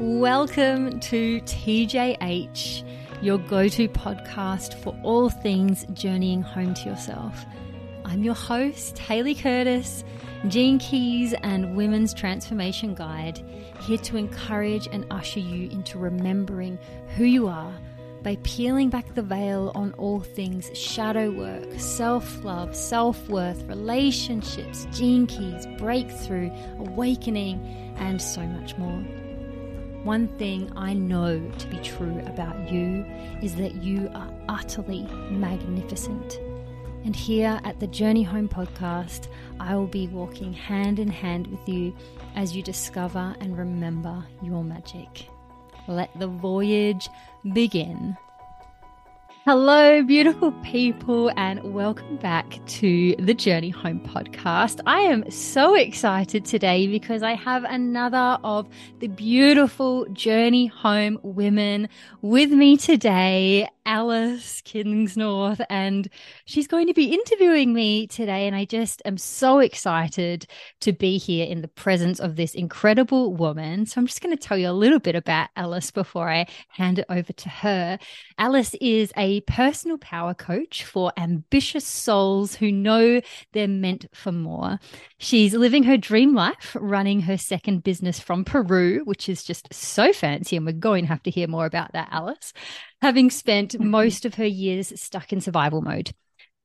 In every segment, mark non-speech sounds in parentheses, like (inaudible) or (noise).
Welcome to TJH, your go to podcast for all things journeying home to yourself. I'm your host, Hayley Curtis, Gene Keys and Women's Transformation Guide, here to encourage and usher you into remembering who you are by peeling back the veil on all things shadow work, self love, self worth, relationships, gene keys, breakthrough, awakening, and so much more. One thing I know to be true about you is that you are utterly magnificent. And here at the Journey Home podcast, I will be walking hand in hand with you as you discover and remember your magic. Let the voyage begin. Hello, beautiful people, and welcome back to the Journey Home podcast. I am so excited today because I have another of the beautiful Journey Home women with me today. Alice Kingsnorth, and she's going to be interviewing me today. And I just am so excited to be here in the presence of this incredible woman. So I'm just going to tell you a little bit about Alice before I hand it over to her. Alice is a personal power coach for ambitious souls who know they're meant for more. She's living her dream life, running her second business from Peru, which is just so fancy. And we're going to have to hear more about that, Alice having spent mm-hmm. most of her years stuck in survival mode.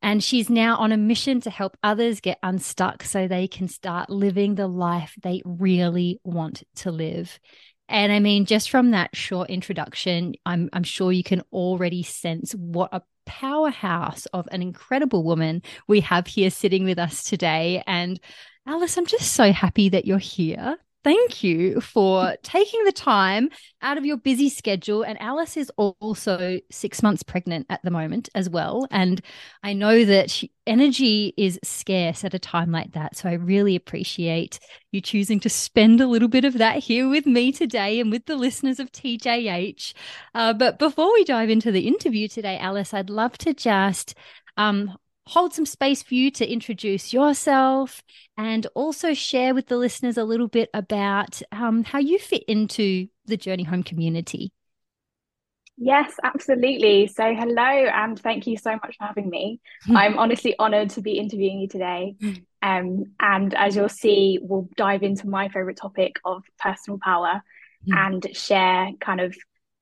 And she's now on a mission to help others get unstuck so they can start living the life they really want to live. And I mean, just from that short introduction, I'm, I'm sure you can already sense what a powerhouse of an incredible woman we have here sitting with us today. And Alice, I'm just so happy that you're here thank you for taking the time out of your busy schedule. And Alice is also six months pregnant at the moment as well. And I know that energy is scarce at a time like that. So I really appreciate you choosing to spend a little bit of that here with me today and with the listeners of TJH. Uh, but before we dive into the interview today, Alice, I'd love to just um, hold some space for you to introduce yourself and also share with the listeners a little bit about um, how you fit into the Journey Home community. Yes, absolutely. So, hello, and thank you so much for having me. (laughs) I'm honestly honored to be interviewing you today. (laughs) Um, and as you'll see, we'll dive into my favorite topic of personal power mm. and share kind of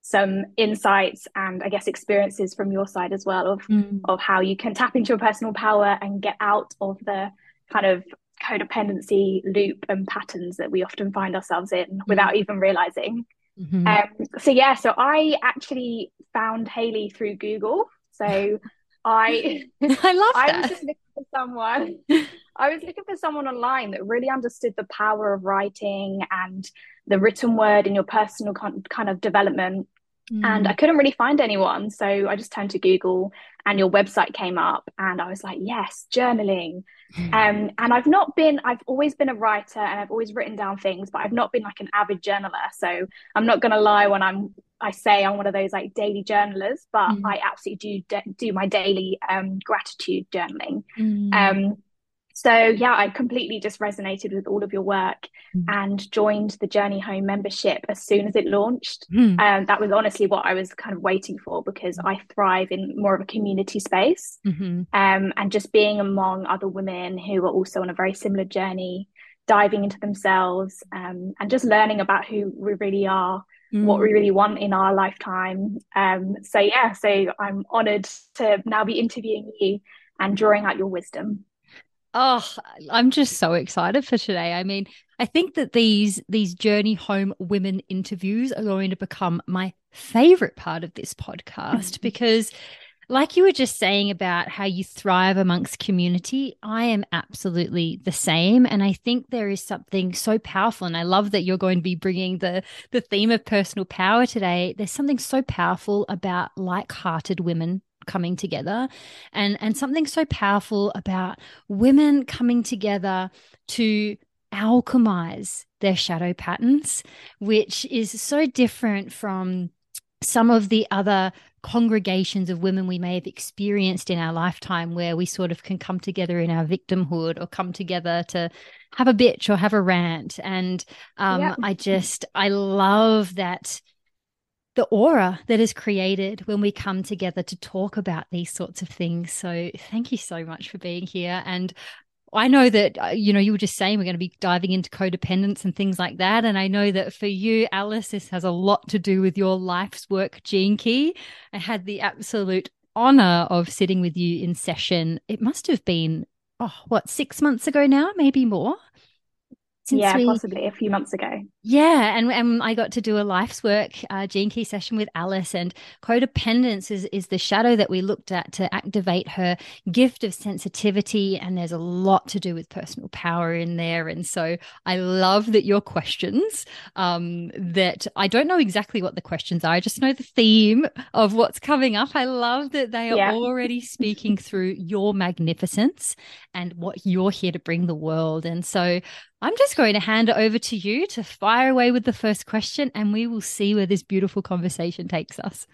some insights and I guess experiences from your side as well of mm. of how you can tap into your personal power and get out of the kind of codependency loop and patterns that we often find ourselves in mm. without even realizing. Mm-hmm. Um, so yeah, so I actually found Hayley through Google. So (laughs) I I love (laughs) I that. was just looking for someone. (laughs) I was looking for someone online that really understood the power of writing and the written word in your personal con- kind of development Mm. And I couldn't really find anyone. So I just turned to Google and your website came up and I was like, yes, journaling. Mm. Um, and I've not been, I've always been a writer and I've always written down things, but I've not been like an avid journaler. So I'm not going to lie when I'm, I say I'm one of those like daily journalers, but mm. I absolutely do do my daily um, gratitude journaling. Mm. Um, so yeah i completely just resonated with all of your work mm. and joined the journey home membership as soon as it launched mm. um, that was honestly what i was kind of waiting for because i thrive in more of a community space mm-hmm. um, and just being among other women who are also on a very similar journey diving into themselves um, and just learning about who we really are mm. what we really want in our lifetime um, so yeah so i'm honored to now be interviewing you and drawing out your wisdom Oh, I'm just so excited for today. I mean, I think that these these journey home women interviews are going to become my favorite part of this podcast mm-hmm. because like you were just saying about how you thrive amongst community, I am absolutely the same and I think there is something so powerful and I love that you're going to be bringing the the theme of personal power today. There's something so powerful about like-hearted women coming together and and something so powerful about women coming together to alchemize their shadow patterns which is so different from some of the other congregations of women we may have experienced in our lifetime where we sort of can come together in our victimhood or come together to have a bitch or have a rant. And um, yep. I just, I love that the aura that is created when we come together to talk about these sorts of things. So thank you so much for being here. And I know that, uh, you know, you were just saying we're going to be diving into codependence and things like that. And I know that for you, Alice, this has a lot to do with your life's work, Gene Key. I had the absolute honor of sitting with you in session. It must have been, oh, what, six months ago now, maybe more? Since yeah, we, possibly a few months ago. Yeah, and, and I got to do a life's work uh, gene key session with Alice, and codependence is is the shadow that we looked at to activate her gift of sensitivity, and there's a lot to do with personal power in there. And so I love that your questions, um, that I don't know exactly what the questions are, I just know the theme of what's coming up. I love that they are yeah. already speaking through your magnificence and what you're here to bring the world. And so I'm just going to hand it over to you to fire away with the first question, and we will see where this beautiful conversation takes us.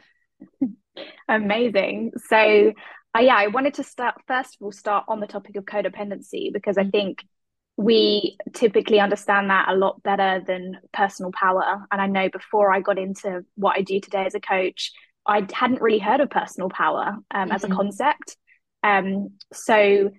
(laughs) Amazing. So, uh, yeah, I wanted to start first of all start on the topic of codependency because I mm-hmm. think we typically understand that a lot better than personal power. And I know before I got into what I do today as a coach, I hadn't really heard of personal power um, mm-hmm. as a mm-hmm. concept. Um, so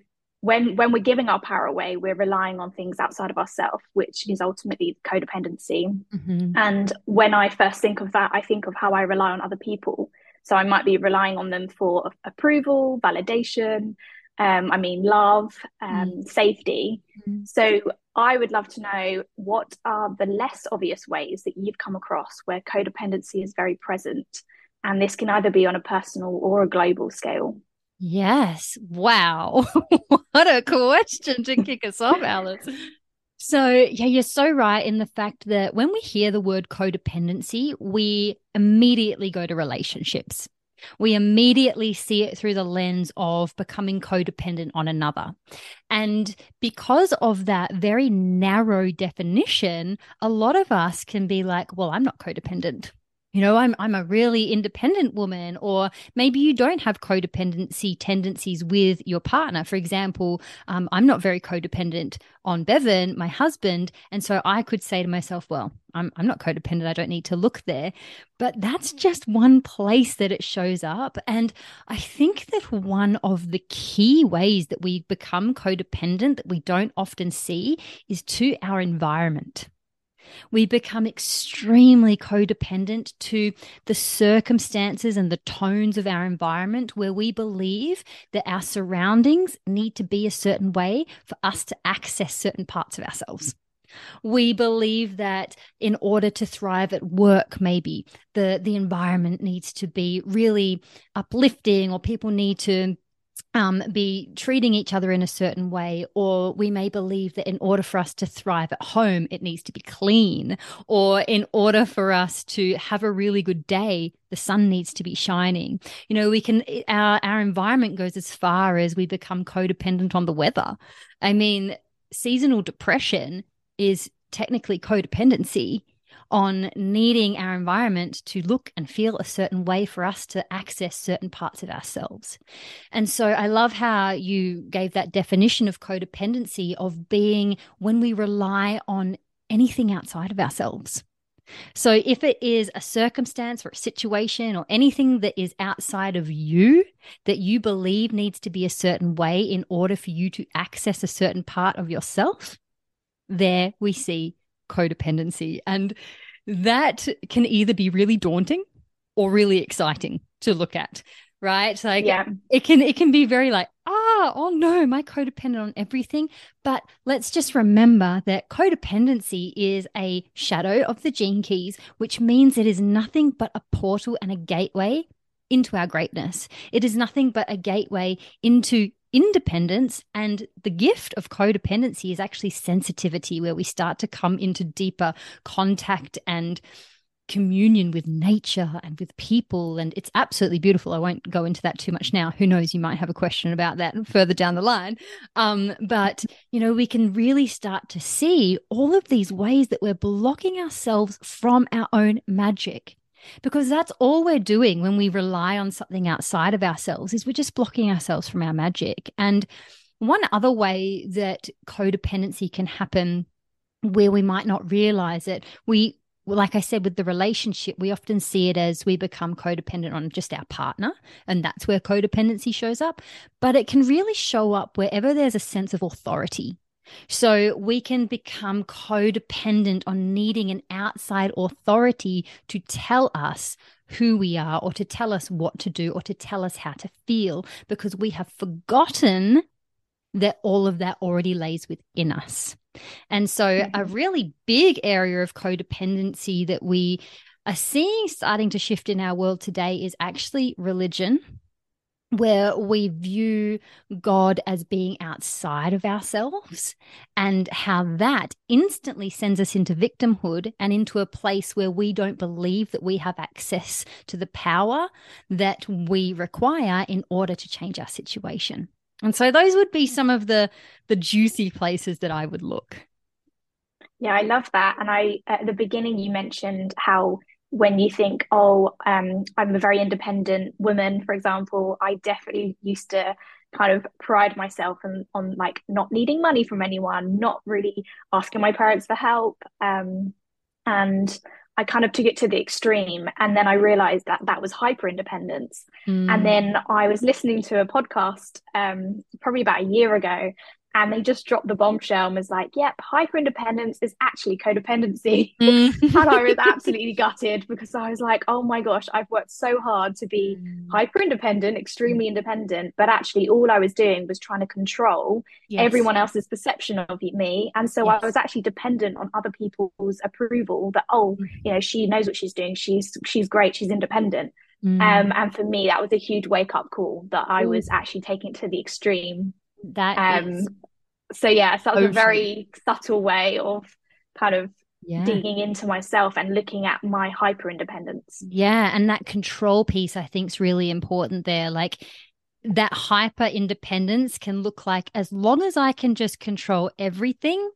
when when we're giving our power away we're relying on things outside of ourselves which is ultimately codependency mm-hmm. and when i first think of that i think of how i rely on other people so i might be relying on them for approval validation um, i mean love um, mm-hmm. safety mm-hmm. so i would love to know what are the less obvious ways that you've come across where codependency is very present and this can either be on a personal or a global scale Yes. Wow. (laughs) what a question to kick us off, Alice. So, yeah, you're so right in the fact that when we hear the word codependency, we immediately go to relationships. We immediately see it through the lens of becoming codependent on another. And because of that very narrow definition, a lot of us can be like, well, I'm not codependent you know i'm i'm a really independent woman or maybe you don't have codependency tendencies with your partner. For example um, i'm not very codependent on bevan my husband and so i could say to myself well I'm, I'm not codependent i don't need to look there. But that's just one place that it shows up. And i think that one of the key ways that we become codependent that we don't often see is to our environment we become extremely codependent to the circumstances and the tones of our environment where we believe that our surroundings need to be a certain way for us to access certain parts of ourselves. We believe that in order to thrive at work, maybe the, the environment needs to be really uplifting, or people need to um, be treating each other in a certain way, or we may believe that in order for us to thrive at home, it needs to be clean, or in order for us to have a really good day, the sun needs to be shining. You know, we can, our, our environment goes as far as we become codependent on the weather. I mean, seasonal depression is technically codependency on needing our environment to look and feel a certain way for us to access certain parts of ourselves. And so I love how you gave that definition of codependency of being when we rely on anything outside of ourselves. So, if it is a circumstance or a situation or anything that is outside of you that you believe needs to be a certain way in order for you to access a certain part of yourself, there we see codependency. And that can either be really daunting or really exciting to look at right like yeah. it can it can be very like ah oh no my codependent on everything but let's just remember that codependency is a shadow of the gene keys which means it is nothing but a portal and a gateway into our greatness it is nothing but a gateway into independence and the gift of codependency is actually sensitivity where we start to come into deeper contact and communion with nature and with people. And it's absolutely beautiful. I won't go into that too much now. Who knows? You might have a question about that (laughs) further down the line. Um, but you know we can really start to see all of these ways that we're blocking ourselves from our own magic because that's all we're doing when we rely on something outside of ourselves is we're just blocking ourselves from our magic and one other way that codependency can happen where we might not realize it we like I said, with the relationship, we often see it as we become codependent on just our partner, and that's where codependency shows up. But it can really show up wherever there's a sense of authority. So we can become codependent on needing an outside authority to tell us who we are, or to tell us what to do, or to tell us how to feel, because we have forgotten that all of that already lays within us. And so, mm-hmm. a really big area of codependency that we are seeing starting to shift in our world today is actually religion, where we view God as being outside of ourselves, and how that instantly sends us into victimhood and into a place where we don't believe that we have access to the power that we require in order to change our situation. And so those would be some of the the juicy places that I would look. Yeah, I love that. And I at the beginning you mentioned how when you think, oh, um, I'm a very independent woman, for example, I definitely used to kind of pride myself on, on like not needing money from anyone, not really asking my parents for help. Um, and I kind of took it to the extreme. And then I realized that that was hyper independence. Mm. And then I was listening to a podcast um, probably about a year ago, and they just dropped the bombshell and was like, yep, hyper independence is actually codependency. (laughs) Mm. and I was absolutely gutted because I was like, oh my gosh, I've worked so hard to be mm. hyper independent, extremely independent. But actually, all I was doing was trying to control yes. everyone else's perception of me. And so yes. I was actually dependent on other people's approval that, oh, mm. you know, she knows what she's doing. She's, she's great. She's independent. Mm. Um, and for me, that was a huge wake up call that I was actually taking it to the extreme that um, is so yeah, so that was a very subtle way of kind of yeah. digging into myself and looking at my hyper independence. Yeah, and that control piece I think is really important there. Like that hyper independence can look like as long as I can just control everything,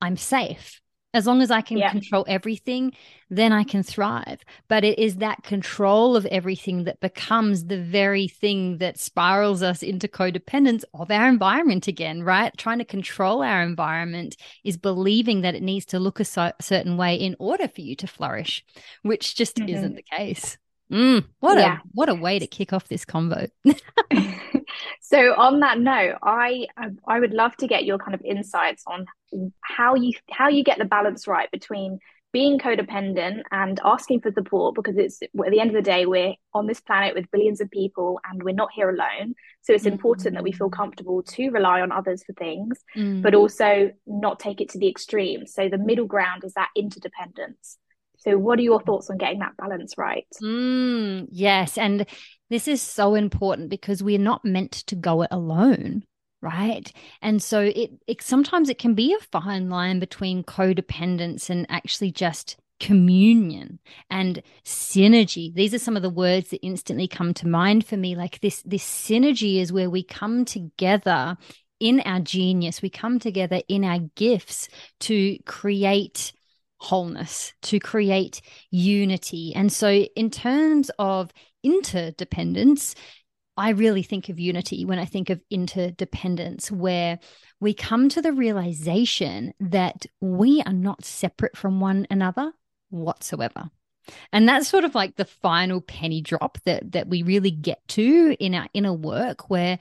I'm safe. As long as I can yeah. control everything, then I can thrive. But it is that control of everything that becomes the very thing that spirals us into codependence of our environment again, right? Trying to control our environment is believing that it needs to look a so- certain way in order for you to flourish, which just mm-hmm. isn't the case. Mm, what yeah. a what a way to kick off this convo. (laughs) (laughs) so on that note, I I would love to get your kind of insights on how you how you get the balance right between being codependent and asking for support because it's at the end of the day we're on this planet with billions of people and we're not here alone so it's mm. important that we feel comfortable to rely on others for things mm. but also not take it to the extreme so the middle ground is that interdependence so, what are your thoughts on getting that balance right? Mm, yes. And this is so important because we're not meant to go it alone. Right. And so it, it sometimes it can be a fine line between codependence and actually just communion and synergy these are some of the words that instantly come to mind for me like this this synergy is where we come together in our genius we come together in our gifts to create wholeness, to create unity. And so, in terms of interdependence, I really think of unity when I think of interdependence, where we come to the realization that we are not separate from one another whatsoever. And that's sort of like the final penny drop that that we really get to in our inner work where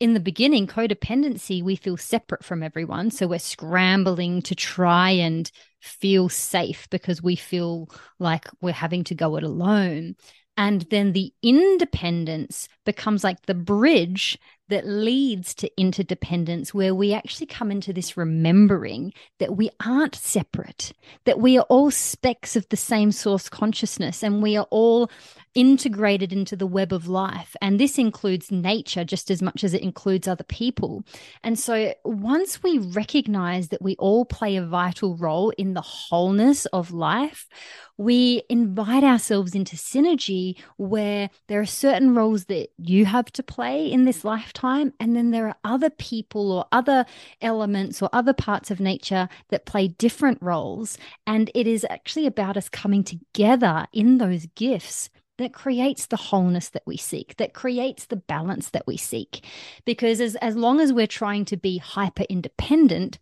in the beginning, codependency, we feel separate from everyone. So we're scrambling to try and feel safe because we feel like we're having to go it alone. And then the independence becomes like the bridge that leads to interdependence, where we actually come into this remembering that we aren't separate, that we are all specks of the same source consciousness, and we are all integrated into the web of life. And this includes nature just as much as it includes other people. And so once we recognize that we all play a vital role in the wholeness of life, we invite ourselves into synergy where there are certain roles that you have to play in this lifetime time. And then there are other people or other elements or other parts of nature that play different roles. And it is actually about us coming together in those gifts that creates the wholeness that we seek, that creates the balance that we seek. Because as, as long as we're trying to be hyper independent,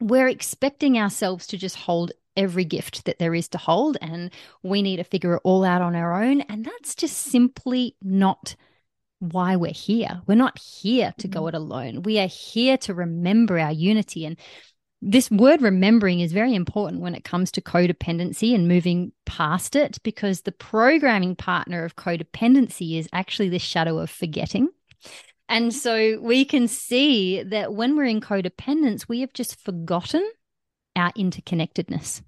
we're expecting ourselves to just hold every gift that there is to hold and we need to figure it all out on our own. And that's just simply not why we're here. We're not here to go mm-hmm. it alone. We are here to remember our unity. And this word remembering is very important when it comes to codependency and moving past it because the programming partner of codependency is actually the shadow of forgetting. And so we can see that when we're in codependence, we have just forgotten our interconnectedness.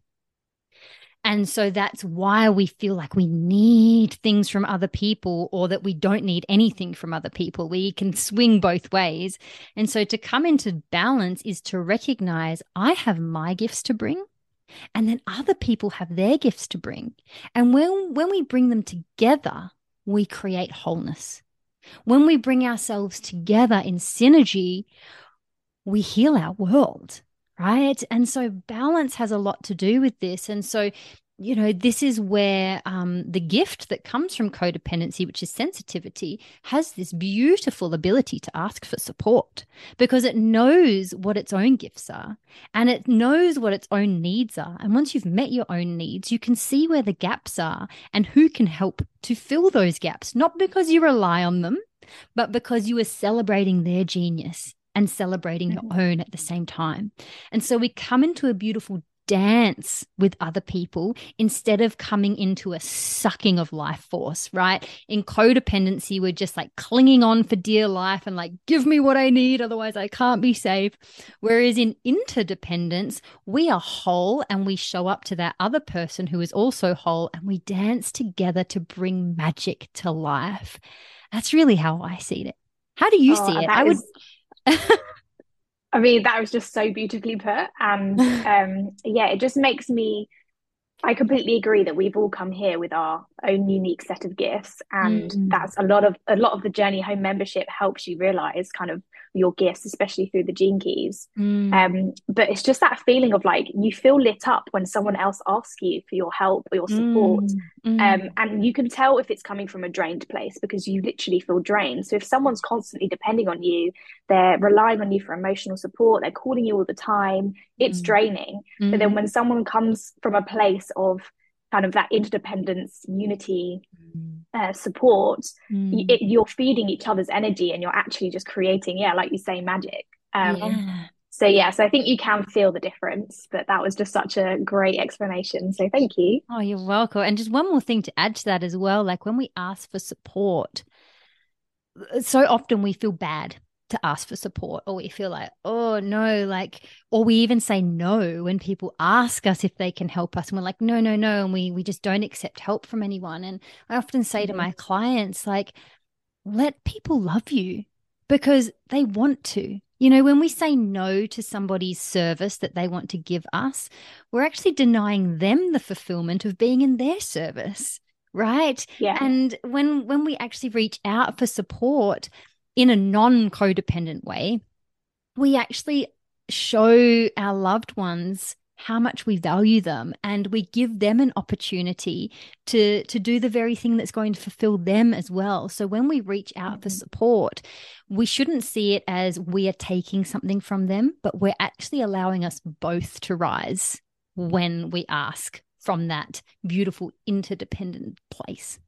And so that's why we feel like we need things from other people or that we don't need anything from other people. We can swing both ways. And so to come into balance is to recognize I have my gifts to bring and then other people have their gifts to bring. And when, when we bring them together, we create wholeness. When we bring ourselves together in synergy, we heal our world right? And so balance has a lot to do with this. And so, you know, this is where um, the gift that comes from codependency, which is sensitivity, has this beautiful ability to ask for support because it knows what its own gifts are and it knows what its own needs are. And once you've met your own needs, you can see where the gaps are and who can help to fill those gaps, not because you rely on them, but because you are celebrating their genius and celebrating your mm-hmm. own at the same time. And so we come into a beautiful dance with other people instead of coming into a sucking of life force, right? In codependency, we're just like clinging on for dear life and like, give me what I need, otherwise I can't be safe. Whereas in interdependence, we are whole and we show up to that other person who is also whole and we dance together to bring magic to life. That's really how I see it. How do you oh, see it? I would. Is- I mean, that was just so beautifully put. And (laughs) um, yeah, it just makes me, I completely agree that we've all come here with our own unique set of gifts. And mm. that's a lot of, a lot of the Journey Home membership helps you realize kind of your gifts, especially through the gene keys. Mm. Um, but it's just that feeling of like you feel lit up when someone else asks you for your help or your support. Mm. Um, mm. and you can tell if it's coming from a drained place because you literally feel drained. So if someone's constantly depending on you, they're relying on you for emotional support, they're calling you all the time, it's mm. draining. But then mm. when someone comes from a place of kind of that interdependence, unity, mm. Uh, support, mm. it, you're feeding each other's energy and you're actually just creating, yeah, like you say, magic. Um, yeah. So, yeah, so I think you can feel the difference, but that was just such a great explanation. So, thank you. Oh, you're welcome. And just one more thing to add to that as well like when we ask for support, so often we feel bad to ask for support or we feel like oh no like or we even say no when people ask us if they can help us and we're like no no no and we we just don't accept help from anyone. And i often say mm-hmm. to my clients like let people love you because they want to. You know when we say no to somebody's service that they want to give us we're actually denying them the fulfillment of being in their service right? Yeah. And when when we actually reach out for support in a non codependent way, we actually show our loved ones how much we value them and we give them an opportunity to to do the very thing that's going to fulfill them as well. So when we reach out for mm-hmm. support we shouldn't see it as we are taking something from them but we're actually allowing us both to rise when we ask from that beautiful interdependent place.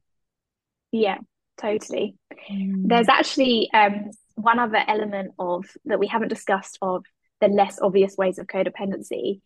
Yeah totally. Mm. There's actually um, one other element of that we haven't discussed of the less obvious ways of codependency,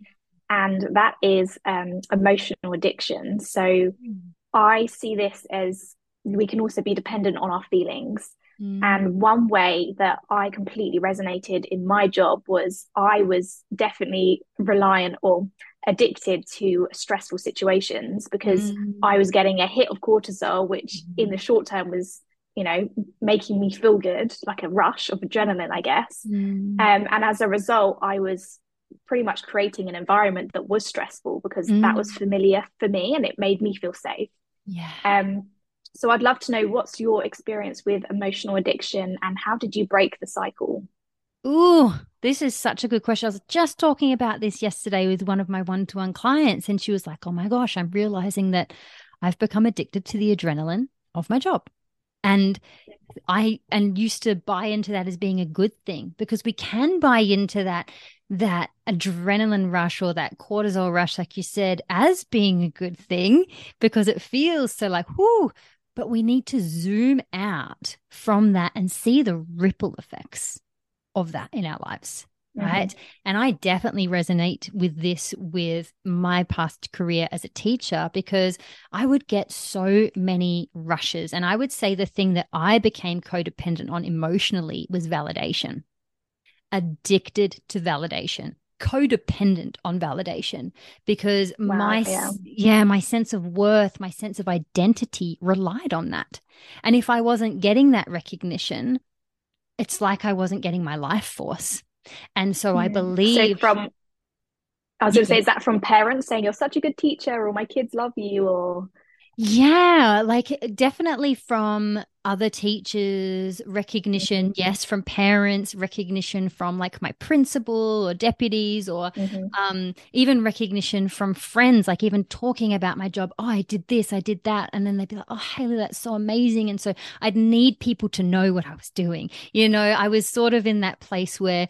and that is um, emotional addiction. So mm. I see this as we can also be dependent on our feelings. Mm. And one way that I completely resonated in my job was I was definitely reliant or addicted to stressful situations because mm. I was getting a hit of cortisol, which mm. in the short term was, you know, making me feel good, like a rush of adrenaline, I guess. Mm. Um, and as a result, I was pretty much creating an environment that was stressful because that was mm. familiar for me and it made me feel safe. Yeah. Um, so I'd love to know what's your experience with emotional addiction and how did you break the cycle? Ooh, this is such a good question. I was just talking about this yesterday with one of my one to one clients, and she was like, Oh my gosh, I'm realizing that I've become addicted to the adrenaline of my job. And I and used to buy into that as being a good thing because we can buy into that that adrenaline rush or that cortisol rush, like you said, as being a good thing because it feels so like, whoo, but we need to zoom out from that and see the ripple effects of that in our lives. Mm-hmm. Right. And I definitely resonate with this with my past career as a teacher because I would get so many rushes. And I would say the thing that I became codependent on emotionally was validation, addicted to validation codependent on validation because wow, my yeah. yeah my sense of worth my sense of identity relied on that and if i wasn't getting that recognition it's like I wasn't getting my life force. And so I hmm. believe so from I was going to say, is that from parents saying you're such a good teacher, or my kids love you, or yeah, like definitely from other teachers, recognition, mm-hmm. yes, from parents, recognition from like my principal or deputies, or mm-hmm. um, even recognition from friends, like even talking about my job. Oh, I did this, I did that. And then they'd be like, oh, Hayley, that's so amazing. And so I'd need people to know what I was doing. You know, I was sort of in that place where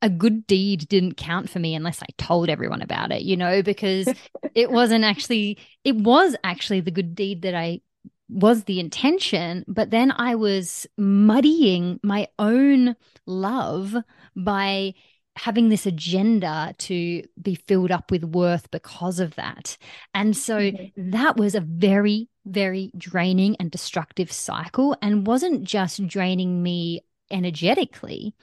a good deed didn't count for me unless I told everyone about it, you know, because (laughs) it wasn't actually, it was actually the good deed that I was the intention, but then I was muddying my own love by having this agenda to be filled up with worth because of that. And so mm-hmm. that was a very, very draining and destructive cycle and wasn't just draining me energetically,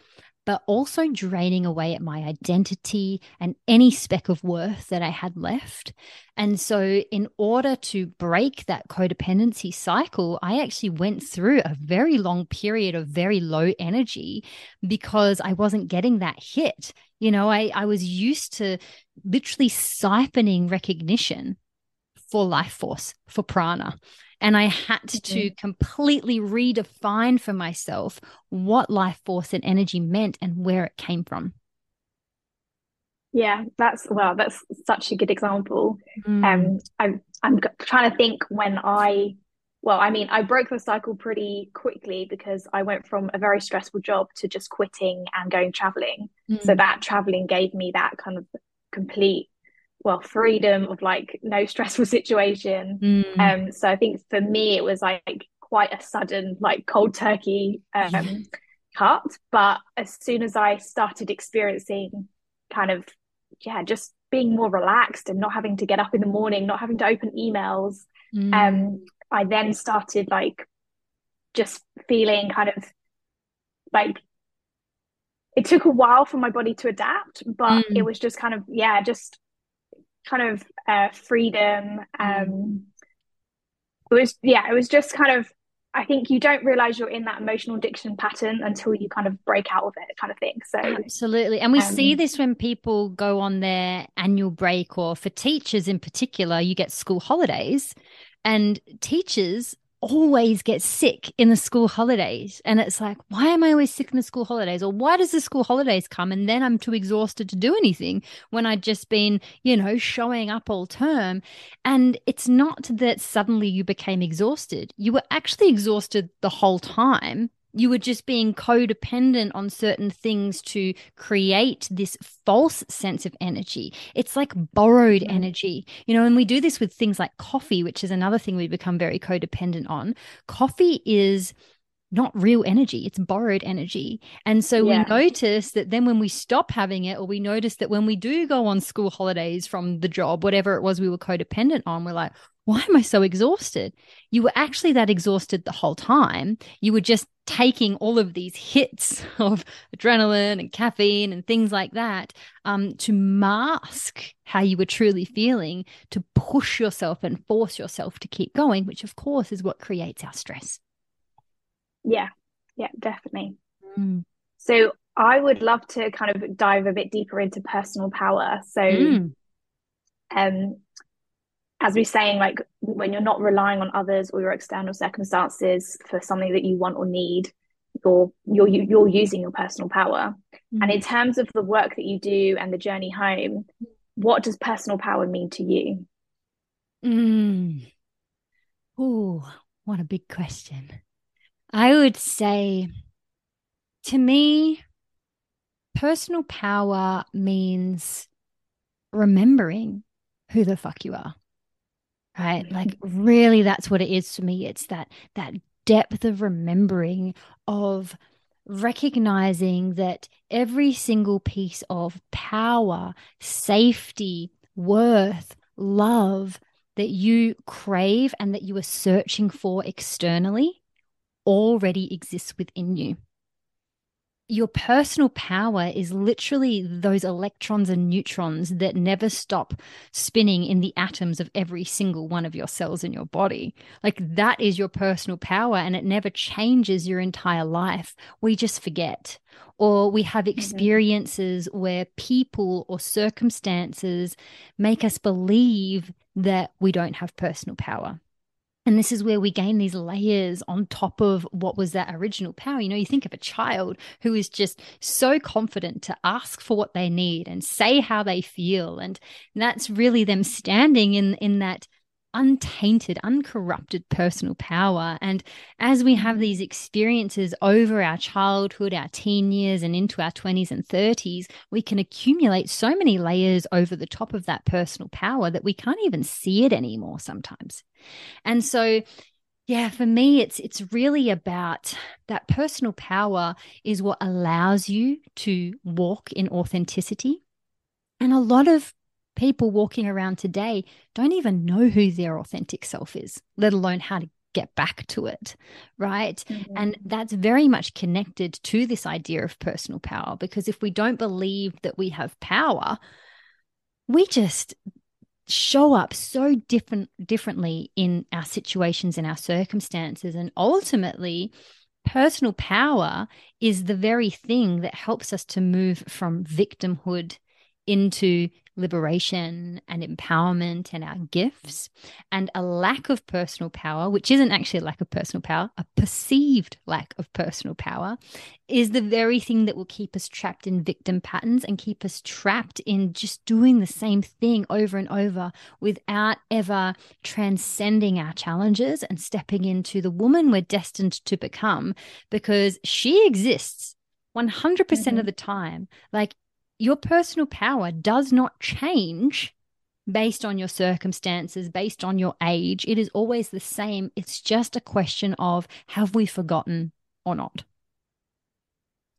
but also draining away at my identity and any speck of worth that I had left. And so, in order to break that codependency cycle, I actually went through a very long period of very low energy because I wasn't getting that hit. You know, I, I was used to literally siphoning recognition for life force, for prana. And I had to mm-hmm. completely redefine for myself what life force and energy meant and where it came from. Yeah, that's well, that's such a good example. Mm. Um, I'm I'm trying to think when I, well, I mean, I broke the cycle pretty quickly because I went from a very stressful job to just quitting and going traveling. Mm. So that traveling gave me that kind of complete well freedom of like no stressful (laughs) situation mm. um so i think for me it was like quite a sudden like cold turkey um cut but as soon as i started experiencing kind of yeah just being more relaxed and not having to get up in the morning not having to open emails mm. um i then started like just feeling kind of like it took a while for my body to adapt but mm. it was just kind of yeah just kind of uh, freedom. Um, it was yeah, it was just kind of. I think you don't realize you're in that emotional addiction pattern until you kind of break out of it, kind of thing. So absolutely, and we um, see this when people go on their annual break, or for teachers in particular, you get school holidays, and teachers always get sick in the school holidays. And it's like, why am I always sick in the school holidays? Or why does the school holidays come and then I'm too exhausted to do anything when I'd just been, you know, showing up all term? And it's not that suddenly you became exhausted. You were actually exhausted the whole time you were just being codependent on certain things to create this false sense of energy. It's like borrowed mm. energy, you know, and we do this with things like coffee, which is another thing we become very codependent on. Coffee is not real energy, it's borrowed energy. And so yeah. we notice that then when we stop having it, or we notice that when we do go on school holidays from the job, whatever it was we were codependent on, we're like, why am I so exhausted? You were actually that exhausted the whole time. You were just taking all of these hits (laughs) of adrenaline and caffeine and things like that um, to mask how you were truly feeling, to push yourself and force yourself to keep going, which of course is what creates our stress. Yeah, yeah, definitely. Mm. So I would love to kind of dive a bit deeper into personal power. So, mm. um, as we're saying, like when you're not relying on others or your external circumstances for something that you want or need, you're you're you're using your personal power. Mm. And in terms of the work that you do and the journey home, what does personal power mean to you? Mm. Oh, what a big question. I would say to me, personal power means remembering who the fuck you are. Right? Mm-hmm. Like really that's what it is for me. It's that that depth of remembering of recognizing that every single piece of power, safety, worth, love that you crave and that you are searching for externally already exists within you your personal power is literally those electrons and neutrons that never stop spinning in the atoms of every single one of your cells in your body. Like that is your personal power and it never changes your entire life. We just forget. Or we have mm-hmm. experiences mm-hmm. where people or circumstances make us believe that we don't have personal power. And this is where we gain these layers on top of what was that original power. You know, you think of a child who is just so confident to ask for what they need and say how they feel. And that's really them standing in, in that untainted, uncorrupted personal power. And as we have mm. these experiences over our childhood, our teen years, and into our 20s and 30s, we can accumulate so many layers over the top of that personal power that we can't even see it anymore sometimes. And so, yeah, for me, it's it's really about that personal power is what allows you to walk in authenticity. And a lot of people walking around today don't even know who their authentic self is, let alone how to get back to it, right? Mm-hmm. And that's very much connected to this idea of personal power because if we don't believe that we have power, we just show up so different differently in our situations and our circumstances and ultimately personal power is the very thing that helps us to move from victimhood into liberation and empowerment and our gifts, and a lack of personal power, which isn't actually a lack of personal power, a perceived lack of personal power, is the very thing that will keep us trapped in victim patterns and keep us trapped in just doing the same thing over and over without ever transcending our challenges and stepping into the woman we're destined to become because she exists 100% mm-hmm. of the time. Like your personal power does not change based on your circumstances, based on your age. It is always the same. It's just a question of have we forgotten or not?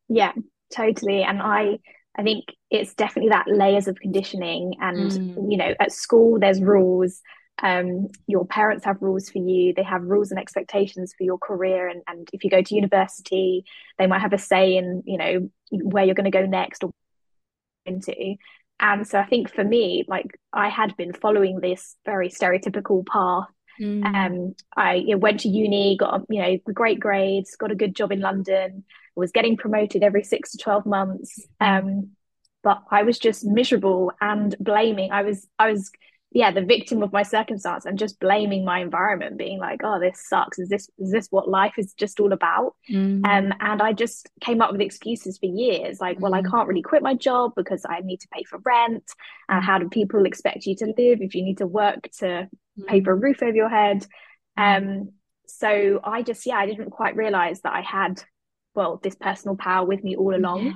Yeah, totally. And I I think it's definitely that layers of conditioning and mm. you know, at school there's rules. Um, your parents have rules for you, they have rules and expectations for your career and, and if you go to university, they might have a say in, you know, where you're going to go next or into. And so I think for me, like I had been following this very stereotypical path. Mm. Um, I you know, went to uni, got you know great grades, got a good job in London, was getting promoted every six to twelve months. Mm. Um, but I was just miserable and blaming. I was I was yeah the victim of my circumstance and just blaming my environment being like oh this sucks is this is this what life is just all about mm. um, and i just came up with excuses for years like mm. well i mm. can't really quit my job because i need to pay for rent and how do people expect you to live if you need to work to mm. pay for a roof over your head mm. um so i just yeah i didn't quite realize that i had well this personal power with me all along yeah.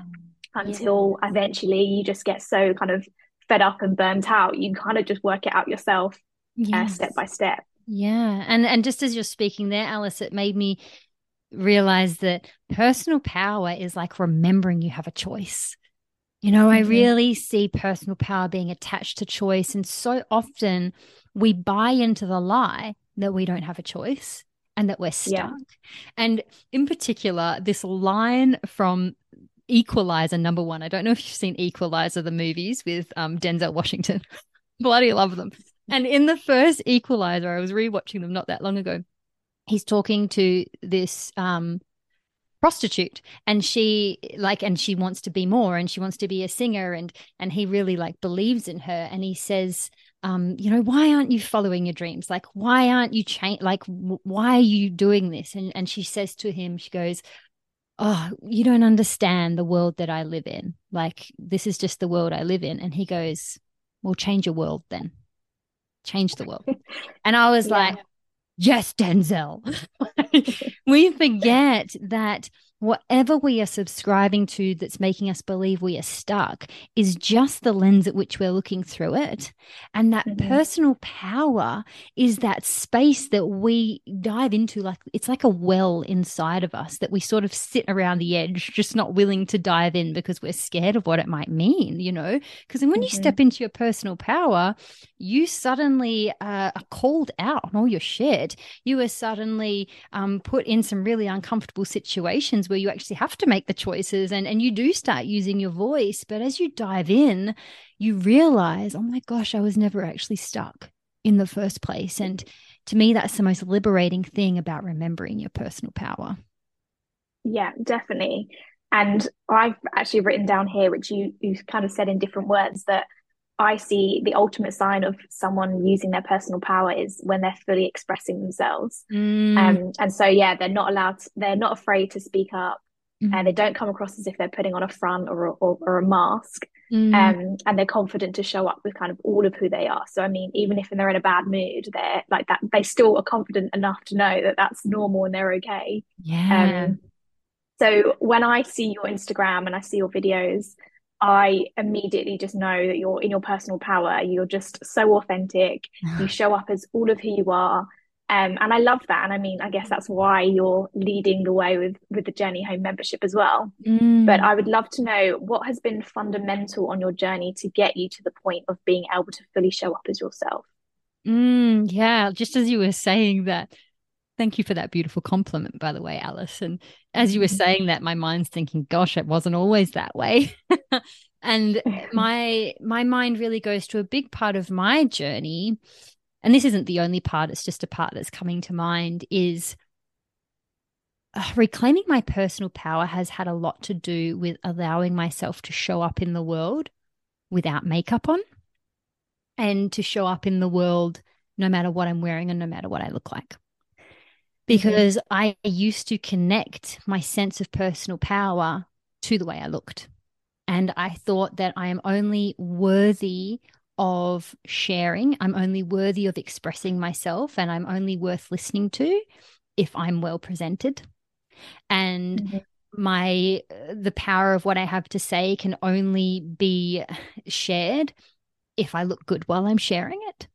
until yeah. eventually you just get so kind of fed up and burnt out, you kind of just work it out yourself uh, yes. uh, step by step. Yeah. And and just as you're speaking there, Alice, it made me realize that personal power is like remembering you have a choice. You know, mm-hmm. I really see personal power being attached to choice. And so often we buy into the lie that we don't have a choice and that we're stuck. Yeah. And in particular, this line from Equalizer number one. I don't know if you've seen Equalizer, the movies with um, Denzel Washington. (laughs) Bloody love them. And in the first Equalizer, I was rewatching them not that long ago. He's talking to this um, prostitute and she like and she wants to be more and she wants to be a singer and and he really like believes in her and he says um, you know, why aren't you following your dreams? Like, why aren't you change? Like, w- why are you doing this? And and she says to him, she goes, "Oh, you don't understand the world that I live in. Like, this is just the world I live in." And he goes, "Well, change your world then. Change the world." (laughs) and I was yeah. like, "Yes, Denzel." (laughs) we forget that whatever we are subscribing to that's making us believe we are stuck is just the lens at which we're looking through it. And that mm-hmm. personal power is that space that we dive into, like it's like a well inside of us that we sort of sit around the edge, just not willing to dive in because we're scared of what it might mean, you know? Because when mm-hmm. you step into your personal power, you suddenly uh, are called out on all your shit. You are suddenly um, put in some really uncomfortable situations where you actually have to make the choices and, and you do start using your voice. But as you dive in, you realize, oh my gosh, I was never actually stuck in the first place. And to me, that's the most liberating thing about remembering your personal power. Yeah, definitely. And I've actually written down here, which you you kind of said in different words, that I see the ultimate sign of someone using their personal power is when they're fully expressing themselves. Mm. Um, and so, yeah, they're not allowed, to, they're not afraid to speak up mm. and they don't come across as if they're putting on a front or, or, or a mask. Mm. Um, and they're confident to show up with kind of all of who they are. So, I mean, even if they're in a bad mood, they're like that, they still are confident enough to know that that's normal and they're okay. Yeah. Um, so when I see your Instagram and I see your videos, I immediately just know that you're in your personal power. You're just so authentic. you (laughs) show up as all of who you are. Um, and I love that. And I mean, I guess that's why you're leading the way with with the Journey Home membership as well. Mm. But I would love to know what has been fundamental on your journey to get you to the point of being able to fully show up as yourself. Mm, yeah, just as you were saying that, Thank you for that beautiful compliment, by the way, Alice. And as you were mm-hmm. saying that, my mind's thinking, gosh, it wasn't always that way. (laughs) and (laughs) my my mind really goes to a big part of my journey. And this isn't the only part, it's just a part that's coming to mind is uh, reclaiming my personal power has had a lot to do with allowing myself to show up in the world without makeup on and to show up in the world no matter what I'm wearing and no matter what I look like. Mm-hmm. because. I used to connect my sense of personal power to the way I looked. And I thought that I am only worthy of sharing, I'm only worthy of expressing myself, and I'm only worth listening to if I'm well presented. And mm-hmm my the power of what i have to say can only be shared if i look good while i'm sharing it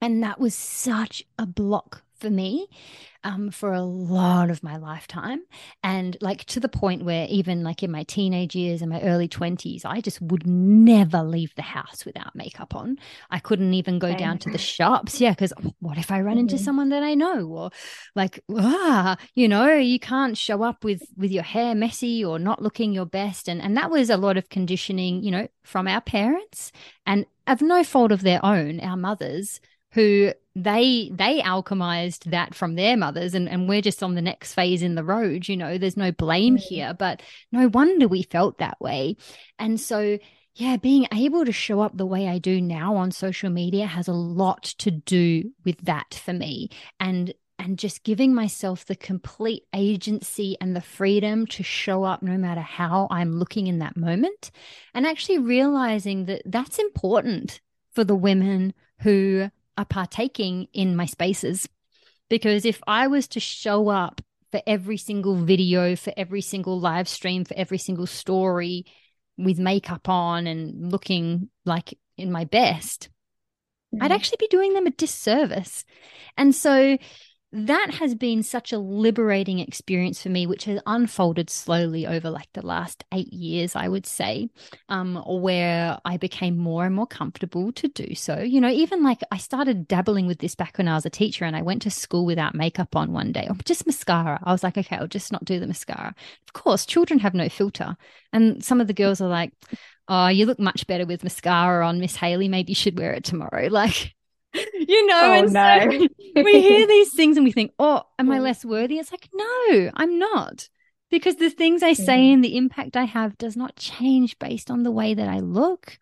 and that was such a block for me um, for a lot of my lifetime. And like to the point where even like in my teenage years and my early 20s, I just would never leave the house without makeup on. I couldn't even go down to the shops. Yeah. Cause what if I run mm-hmm. into someone that I know? Or like, ah, you know, you can't show up with, with your hair messy or not looking your best. And, and that was a lot of conditioning, you know, from our parents and of no fault of their own, our mothers who they they alchemized that from their mothers and, and we're just on the next phase in the road you know there's no blame mm-hmm. here but no wonder we felt that way and so yeah being able to show up the way i do now on social media has a lot to do with that for me and and just giving myself the complete agency and the freedom to show up no matter how i'm looking in that moment and actually realizing that that's important for the women who are partaking in my spaces. Because if I was to show up for every single video, for every single live stream, for every single story with makeup on and looking like in my best, mm. I'd actually be doing them a disservice. And so that has been such a liberating experience for me, which has unfolded slowly over like the last eight years, I would say, um, where I became more and more comfortable to do so. You know, even like I started dabbling with this back when I was a teacher and I went to school without makeup on one day, or just mascara. I was like, okay, I'll just not do the mascara. Of course, children have no filter. And some of the girls are like, oh, you look much better with mascara on, Miss Hayley. Maybe you should wear it tomorrow. (laughs) Like, (laughs) you know, oh, and no. so we hear (laughs) these things and we think, oh, am I less worthy? It's like, no, I'm not. Because the things I say and the impact I have does not change based on the way that I look.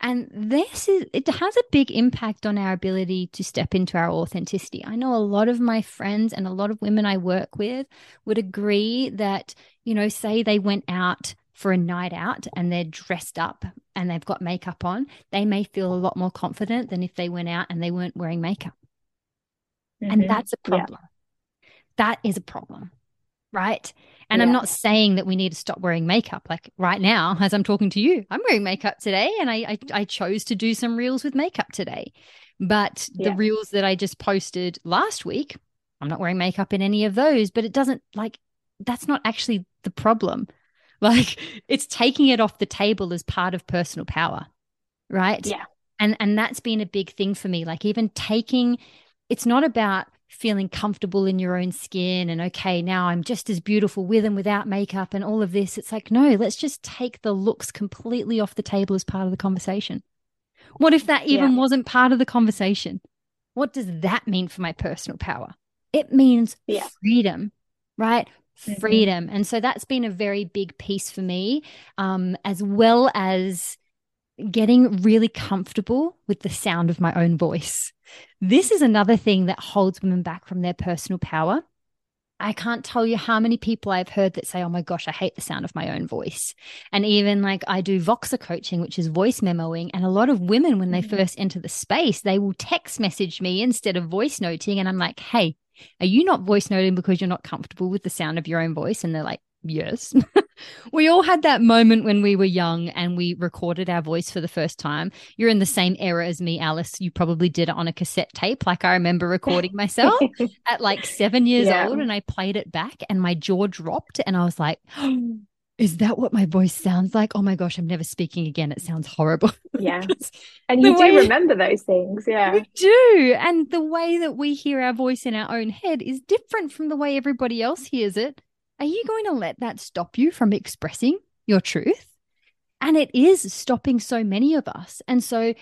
And this is, it has a big impact on our ability to step into our authenticity. I know a lot of my friends and a lot of women I work with would agree that, you know, say they went out for a night out and they're dressed up and they've got makeup on, they may feel a lot more confident than if they went out and they weren't wearing makeup. Mm-hmm. And that's a problem. Yeah. That is a problem. Right. And yeah. I'm not saying that we need to stop wearing makeup. Like right now, as I'm talking to you, I'm wearing makeup today and I, I, I chose to do some reels with makeup today. But yeah. the reels that I just posted last week, I'm not wearing makeup in any of those, but it doesn't like that's not actually the problem. (laughs) Like it's taking it off the table as part of personal power. Right. Yeah. And and that's been a big thing for me. Like even taking it's not about feeling comfortable in your own skin and okay now i'm just as beautiful with and without makeup and all of this it's like no let's just take the looks completely off the table as part of the conversation what if that even yeah. wasn't part of the conversation what does that mean for my personal power it means yeah. freedom right mm-hmm. freedom and so that's been a very big piece for me um, as well as getting really comfortable with the sound of my own voice this is another thing that holds women back from their personal power. I can't tell you how many people I've heard that say, Oh my gosh, I hate the sound of my own voice. And even like I do Voxer coaching, which is voice memoing. And a lot of women, when they mm-hmm. first enter the space, they will text message me instead of voice noting. And I'm like, Hey, are you not voice noting because you're not comfortable with the sound of your own voice? And they're like, Yes. (laughs) we all had that moment when we were young and we recorded our voice for the first time. You're in the same era as me, Alice. You probably did it on a cassette tape. Like I remember recording myself (laughs) at like seven years yeah. old and I played it back and my jaw dropped and I was like, (gasps) is that what my voice sounds like? Oh my gosh, I'm never speaking again. It sounds horrible. Yeah. (laughs) and you do remember those things. Yeah. We do. And the way that we hear our voice in our own head is different from the way everybody else hears it are you going to let that stop you from expressing your truth? And it is stopping so many of us. And so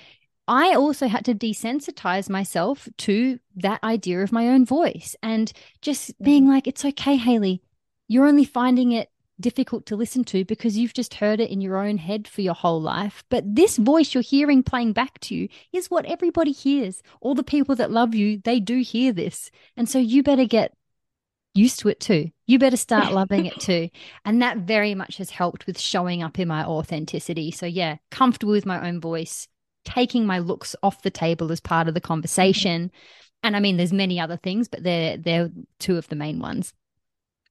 I also had to desensitize myself to that idea of my own voice and just being like, it's okay, Hayley. You're only finding it difficult to listen to because you've just heard it in your own head for your whole life. But this voice you're hearing playing back to you is what everybody hears. All the people that love you, they do hear this. And so you better get used to it too. You better start (laughs) loving it too. And that very much has helped with showing up in my authenticity. So, yeah, comfortable with my own voice, taking my looks off the table as part of the conversation. And I mean, there's many other things, but they're, they're two of the main ones.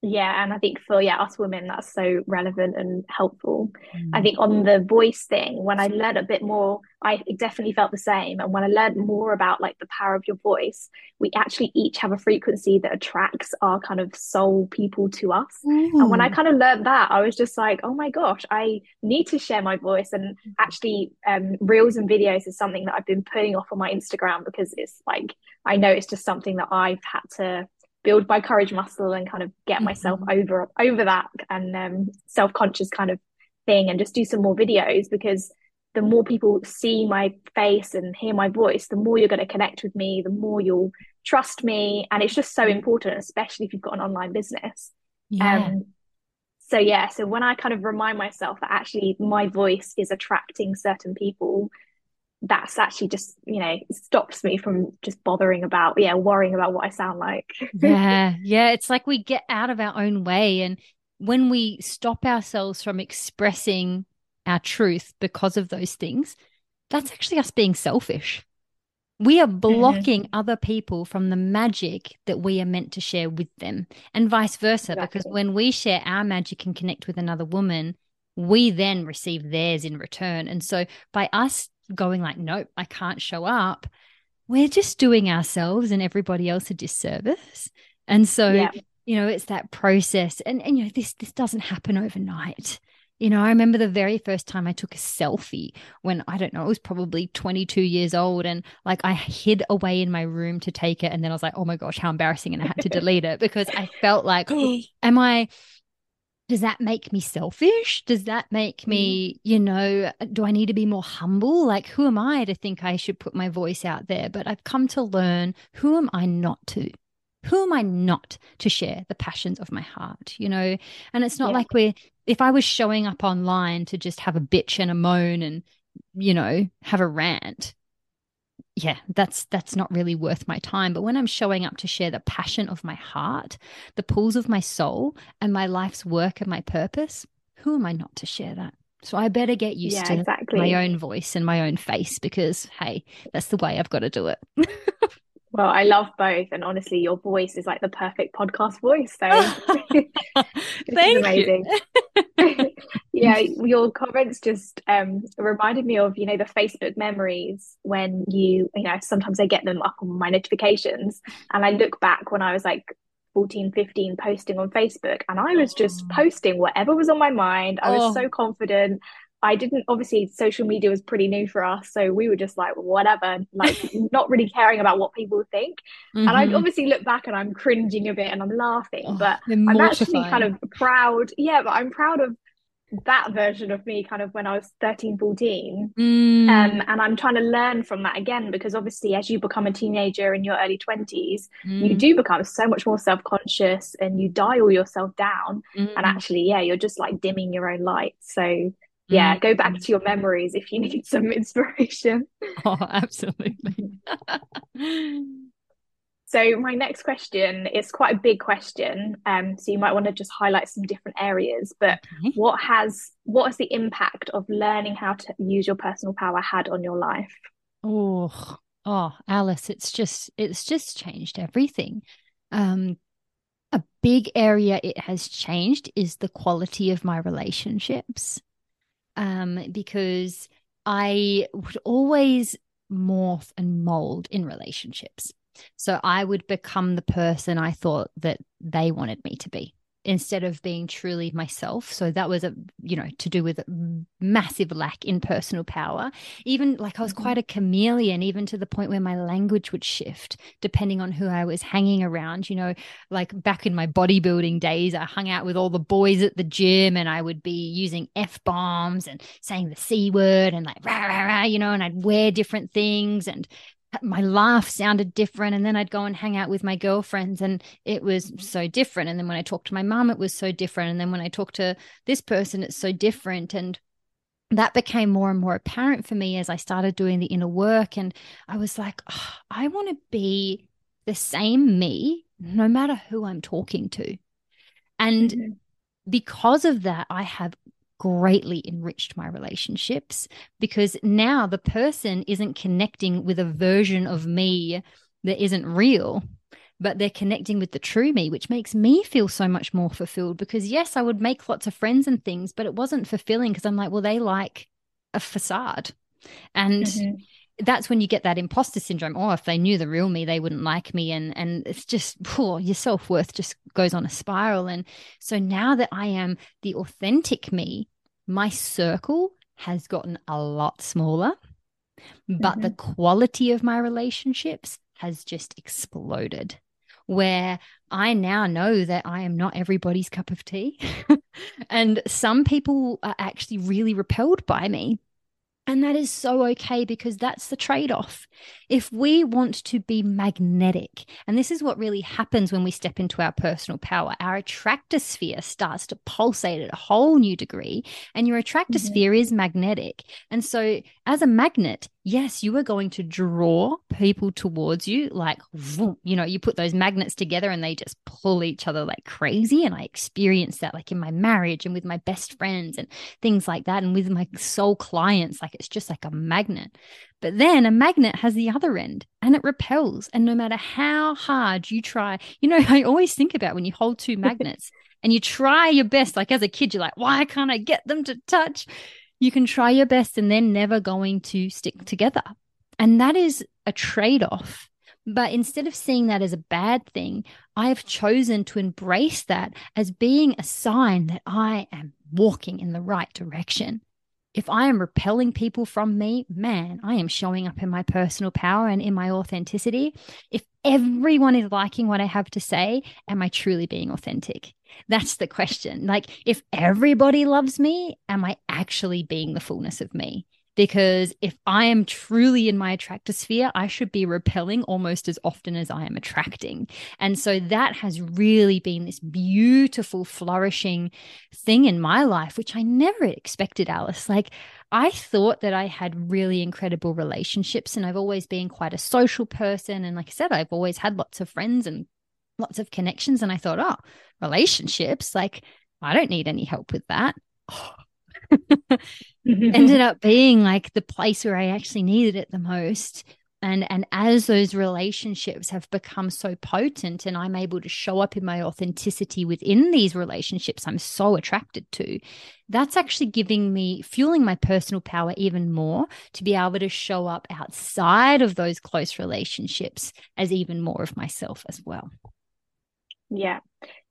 Yeah, and I think for yeah us women that's so relevant and helpful. Mm. I think on the voice thing, when I learned a bit more, I definitely felt the same. And when I learned more about like the power of your voice, we actually each have a frequency that attracts our kind of soul people to us. Mm. And when I mm. kind of learned that, I was just like, oh my gosh, I need to share my voice. And actually, um, reels and videos is something that I've been putting off on my Instagram because it's like I know it's just something that I've had to build my courage muscle and kind of get myself mm-hmm. over over that and um, self-conscious kind of thing and just do some more videos because the more people see my face and hear my voice the more you're going to connect with me the more you'll trust me and it's just so important especially if you've got an online business yeah. Um, so yeah so when i kind of remind myself that actually my voice is attracting certain people that's actually just you know stops me from just bothering about yeah worrying about what i sound like (laughs) yeah yeah it's like we get out of our own way and when we stop ourselves from expressing our truth because of those things that's actually us being selfish we are blocking mm-hmm. other people from the magic that we are meant to share with them and vice versa exactly. because when we share our magic and connect with another woman we then receive theirs in return and so by us going like, nope, I can't show up, we're just doing ourselves and everybody else a disservice. And so, yeah. you know, it's that process. And, and, you know, this, this doesn't happen overnight. You know, I remember the very first time I took a selfie when I don't know, I was probably 22 years old and like I hid away in my room to take it. And then I was like, oh my gosh, how embarrassing. And I had to (laughs) delete it because I felt like, (gasps) am I, does that make me selfish? Does that make me, mm. you know, do I need to be more humble? Like, who am I to think I should put my voice out there? But I've come to learn who am I not to? Who am I not to share the passions of my heart, you know? And it's not yeah. like we're, if I was showing up online to just have a bitch and a moan and you know, have a rant, yeah, that's that's not really worth my time. But when I'm showing up to share the passion of my heart, the pulls of my soul, and my life's work and my purpose, who am I not to share that? So I better get used yeah, to exactly. my own voice and my own face because hey, that's the way I've got to do it. (laughs) Well, I love both, and honestly, your voice is like the perfect podcast voice. So (laughs) (laughs) Thank amazing. You. Yeah, your comments just um, reminded me of you know the Facebook memories when you you know sometimes I get them up on my notifications, and I look back when I was like 14, 15 posting on Facebook, and I was just oh. posting whatever was on my mind. I was oh. so confident. I didn't obviously social media was pretty new for us, so we were just like whatever, like (laughs) not really caring about what people think. Mm-hmm. And I obviously look back and I'm cringing a bit and I'm laughing, oh, but I'm actually kind of proud. Yeah, but I'm proud of that version of me kind of when I was 13, 14. Mm. Um, and I'm trying to learn from that again because obviously as you become a teenager in your early 20s, mm. you do become so much more self-conscious and you dial yourself down. Mm. And actually, yeah, you're just like dimming your own light. So yeah, mm. go back to your memories if you (laughs) need some inspiration. Oh, absolutely. (laughs) (laughs) so my next question is quite a big question. Um, so you might want to just highlight some different areas. But okay. what has what has the impact of learning how to use your personal power had on your life? Oh, oh, Alice, it's just it's just changed everything. Um, a big area it has changed is the quality of my relationships um, because I would always morph and mold in relationships. So I would become the person I thought that they wanted me to be instead of being truly myself. So that was a, you know, to do with a massive lack in personal power. Even like I was mm-hmm. quite a chameleon, even to the point where my language would shift depending on who I was hanging around. You know, like back in my bodybuilding days, I hung out with all the boys at the gym and I would be using F bombs and saying the C word and like rah, rah, rah, you know, and I'd wear different things and my laugh sounded different and then I'd go and hang out with my girlfriends and it was so different. And then when I talked to my mom it was so different. And then when I talked to this person it's so different. And that became more and more apparent for me as I started doing the inner work. And I was like oh, I want to be the same me no matter who I'm talking to. And mm-hmm. because of that I have greatly enriched my relationships because now the person isn't connecting with a version of me that isn't real but they're connecting with the true me, which makes me feel so much more fulfilled. Because yes, I would make lots of friends and things, but it wasn't fulfilling because I'm like, well, they like a facade. And mm-hmm. That's when you get that imposter syndrome. Oh, if they knew the real me, they wouldn't like me. And and it's just poor, your self-worth just goes on a spiral. And so now that I am the authentic me, my circle has gotten a lot smaller, but mm-hmm. the quality of my relationships has just exploded. Where I now know that I am not everybody's cup of tea. (laughs) and some people are actually really repelled by me and that is so okay because that's the trade off. If we want to be magnetic, and this is what really happens when we step into our personal power, our attractor sphere starts to pulsate at a whole new degree, and your attractor mm-hmm. sphere is magnetic. And so, as a magnet, yes, you are going to draw people towards you like, you know, you put those magnets together and they just pull each other like crazy. And I experience that like in my marriage and with my best friends and things like that. And with my soul clients, like it's just like a magnet. But then a magnet has the other end and it repels. And no matter how hard you try, you know, (laughs) I always think about when you hold two (laughs) magnets and you try your best, like as a kid, you're like, why can't I get them to touch? you can try your best and they're never going to stick together. And that is a trade off. But instead of seeing that as a bad thing, I have chosen to embrace that as being a sign that I am walking in the right direction. If I am repelling people from me, man, I am showing up in my personal power and in my authenticity. If everyone is liking what I have to say, am I truly being authentic? That's the question. Like, if everybody loves me, am I actually being the fullness of me? Because if I am truly in my attractor sphere, I should be repelling almost as often as I am attracting. And so that has really been this beautiful, flourishing thing in my life, which I never expected, Alice. Like, I thought that I had really incredible relationships and I've always been quite a social person. And like I said, I've always had lots of friends and lots of connections. And I thought, oh, relationships, like I don't need any help with that. Oh, (laughs) ended up being like the place where I actually needed it the most. And and as those relationships have become so potent and i'm able to show up in my authenticity within these relationships i'm so attracted to that's actually giving me fueling my personal power even more to be able to show up outside of those close relationships as even more of myself as well. Yeah.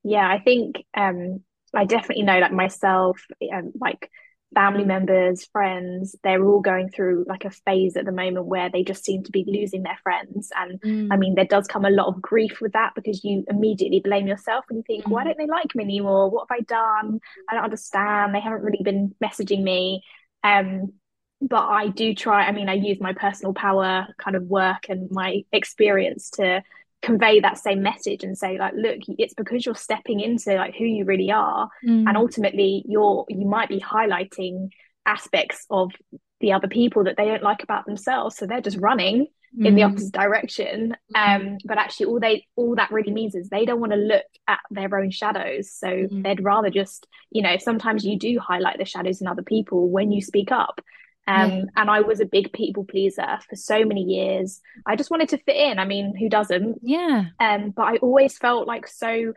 Yeah i think um i definitely know like myself um, like family members, friends, they're all going through like a phase at the moment where they just seem to be losing their friends. And mm. I mean, there does come a lot of grief with that because you immediately blame yourself and you think, mm. why don't they like me anymore? What have I done? I don't understand. They haven't really been messaging me. Um, but I do try, I mean, I use my personal power kind of work and my experience to convey that same message and say like look it's because you're stepping into like who you really are mm. and ultimately you're you might be highlighting aspects of the other people that they don't like about themselves so they're just running mm. in the mm. opposite direction mm. um but actually all they all that really means is they don't want to look at their own shadows so mm. they'd rather just you know sometimes you do highlight the shadows in other people when you speak up um, yeah. And I was a big people pleaser for so many years. I just wanted to fit in. I mean, who doesn't? Yeah. Um, but I always felt like so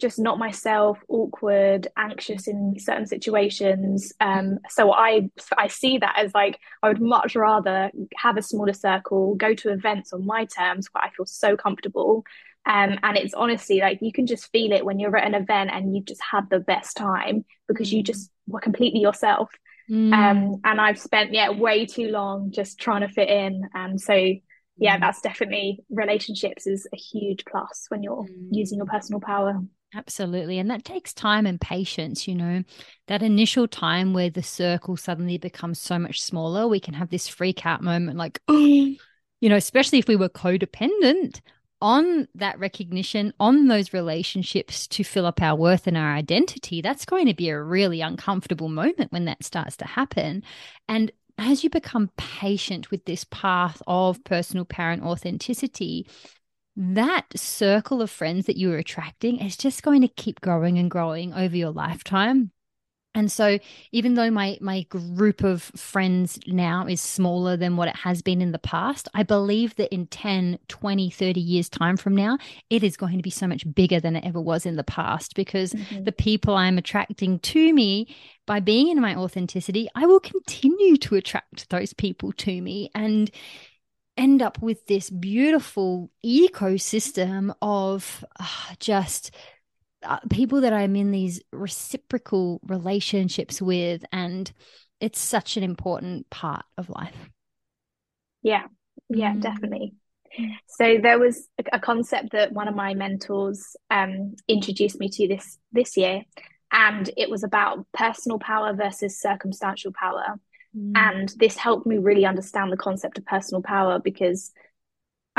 just not myself, awkward, anxious in certain situations. Um, so I I see that as like I would much rather have a smaller circle, go to events on my terms where I feel so comfortable. Um, and it's honestly like you can just feel it when you're at an event and you just had the best time because you mm. just were completely yourself. Mm. Um, and I've spent yeah way too long just trying to fit in, and so yeah, mm. that's definitely relationships is a huge plus when you're mm. using your personal power. Absolutely. And that takes time and patience, you know, that initial time where the circle suddenly becomes so much smaller, we can have this freak out moment like, (gasps) you know, especially if we were codependent on that recognition, on those relationships to fill up our worth and our identity, that's going to be a really uncomfortable moment when that starts to happen. And as you become patient with this path of personal parent authenticity, that circle of friends that you are attracting is just going to keep growing and growing over your lifetime. And so even though my my group of friends now is smaller than what it has been in the past, I believe that in 10, 20, 30 years time from now, it is going to be so much bigger than it ever was in the past because mm-hmm. the people I'm attracting to me by being in my authenticity, I will continue to attract those people to me and end up with this beautiful ecosystem of uh, just people that I'm in these reciprocal relationships with, and it's such an important part of life. Yeah, yeah, mm. definitely. So there was a concept that one of my mentors um, introduced me to this this year, and it was about personal power versus circumstantial power. Mm. And this helped me really understand the concept of personal power because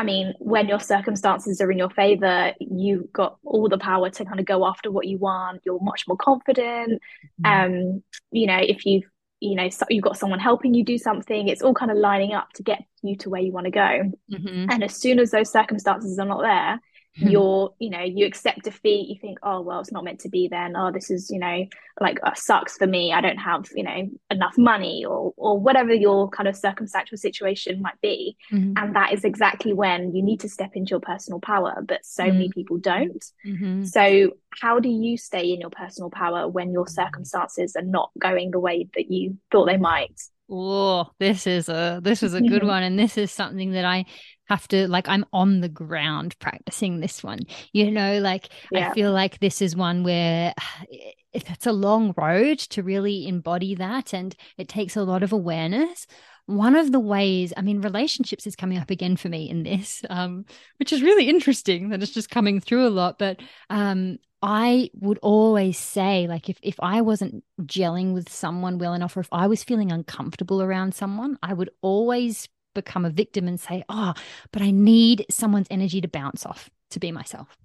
I mean, when your circumstances are in your favor, you've got all the power to kind of go after what you want. You're much more confident. Mm-hmm. Um, you know, if you've you know so you've got someone helping you do something, it's all kind of lining up to get you to where you want to go. Mm-hmm. And as soon as those circumstances are not there. You're you know you accept defeat you think oh well it's not meant to be then oh this is you know like uh, sucks for me i don't have you know enough money or or whatever your kind of circumstantial situation might be mm-hmm. and that is exactly when you need to step into your personal power but so mm-hmm. many people don't mm-hmm. so how do you stay in your personal power when your circumstances are not going the way that you thought they might Oh, this is a this is a good (laughs) one, and this is something that I have to like. I'm on the ground practicing this one. You know, like yeah. I feel like this is one where (sighs) it's a long road to really embody that, and it takes a lot of awareness. One of the ways, I mean, relationships is coming up again for me in this, (laughs) um, which is really interesting that it's just coming through a lot. But um, I would always say, like, if, if I wasn't gelling with someone well enough, or if I was feeling uncomfortable around someone, I would always become a victim and say, oh, but I need someone's energy to bounce off to be myself.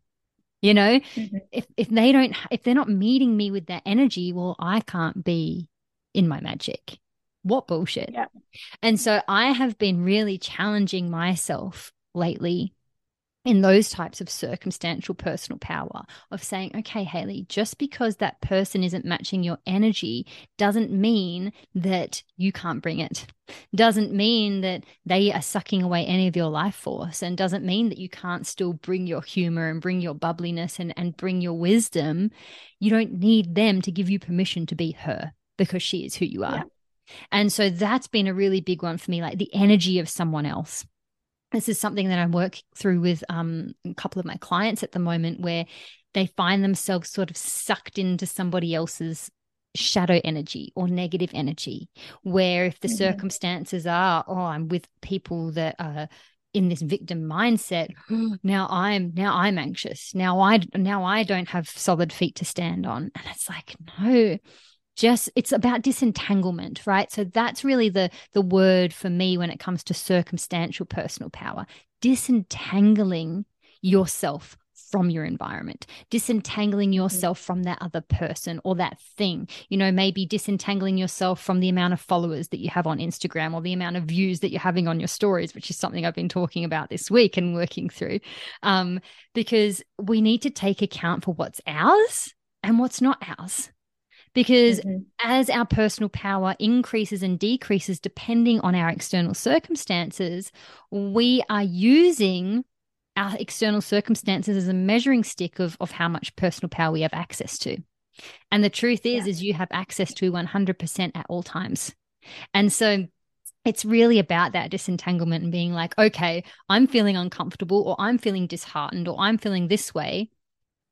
You know, mm-hmm. if, if they don't, if they're not meeting me with that energy, well, I can't be in my magic What bullshit? Yeah. And so I have been really challenging myself lately in those types of circumstantial personal power of saying, okay, Hayley, just because that person isn't matching your energy doesn't mean that you can't bring it, doesn't mean that they are sucking away any of your life force, and doesn't mean that you can't still bring your humor and bring your bubbliness and, and bring your wisdom. You don't need them to give you permission to be her because she is who you are. Yeah. And so that's been a really big one for me, like the energy of someone else this is something that I'm working through with um, a couple of my clients at the moment where they find themselves sort of sucked into somebody else's shadow energy or negative energy where if the mm-hmm. circumstances are oh i'm with people that are in this victim mindset (gasps) now i'm now i'm anxious. Now i now i don't have solid feet to stand on. And it's like no just it's about disentanglement right so that's really the the word for me when it comes to circumstantial personal power disentangling yourself from your environment, disentangling mm-hmm. yourself from that other person or that thing. You know, maybe disentangling yourself from the amount of followers that you have on Instagram or the amount of views that you're having on your stories, which is something I've been talking about this week and working through. Um, because we need to take account for what's ours and what's not ours because mm-hmm. as our personal power increases and decreases depending on our external circumstances, we are using our external circumstances as a measuring stick of, of how much personal power we have access to. And the truth is, yeah. is you have access to 100% at all times. And so it's really about that disentanglement and being like, okay, I'm feeling uncomfortable or I'm feeling disheartened or I'm feeling this way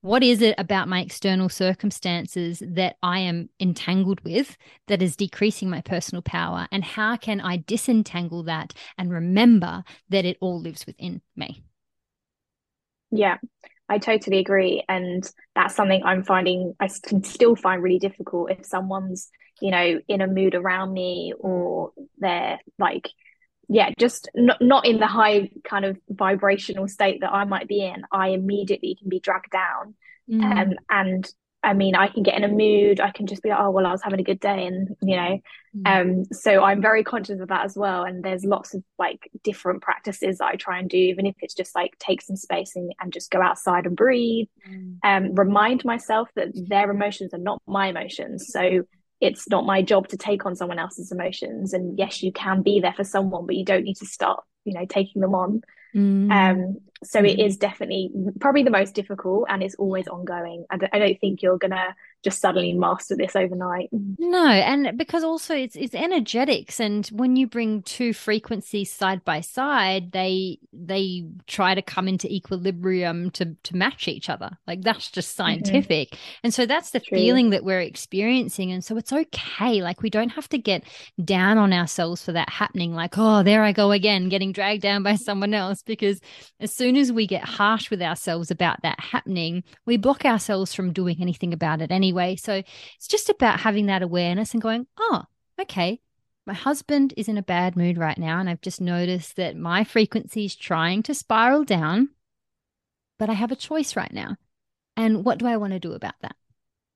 what is it about my external circumstances that I am entangled with that is decreasing my personal power? And how can I disentangle that and remember that it all lives within me? Yeah, I totally agree. And that's something I'm finding, I can still find really difficult if someone's, you know, in a mood around me or they're like, yeah, just not, not in the high kind of vibrational state that I might be in, I immediately can be dragged down. Mm. Um, and I mean, I can get in a mood. I can just be like, oh, well, I was having a good day. And, you know, mm. um, so I'm very conscious of that as well. And there's lots of like different practices that I try and do, even if it's just like take some space and, and just go outside and breathe. Mm. Um, remind myself that their emotions are not my emotions. So it's not my job to take on someone else's emotions and yes you can be there for someone but you don't need to start you know taking them on mm. um so mm. it is definitely probably the most difficult and it's always ongoing I don't, I don't think you're gonna just suddenly master this overnight. No, and because also it's it's energetics, and when you bring two frequencies side by side, they they try to come into equilibrium to to match each other. Like that's just mm-hmm. scientific, mm-hmm. and so that's the True. feeling that we're experiencing, and so it's okay. Like we don't have to get down on ourselves for that happening. Like oh, there I go again, getting dragged down by (laughs) someone else. Because as soon as we get harsh with ourselves about that happening, we block ourselves from doing anything about it anyway anyway. So it's just about having that awareness and going, oh, okay, my husband is in a bad mood right now. And I've just noticed that my frequency is trying to spiral down, but I have a choice right now. And what do I want to do about that?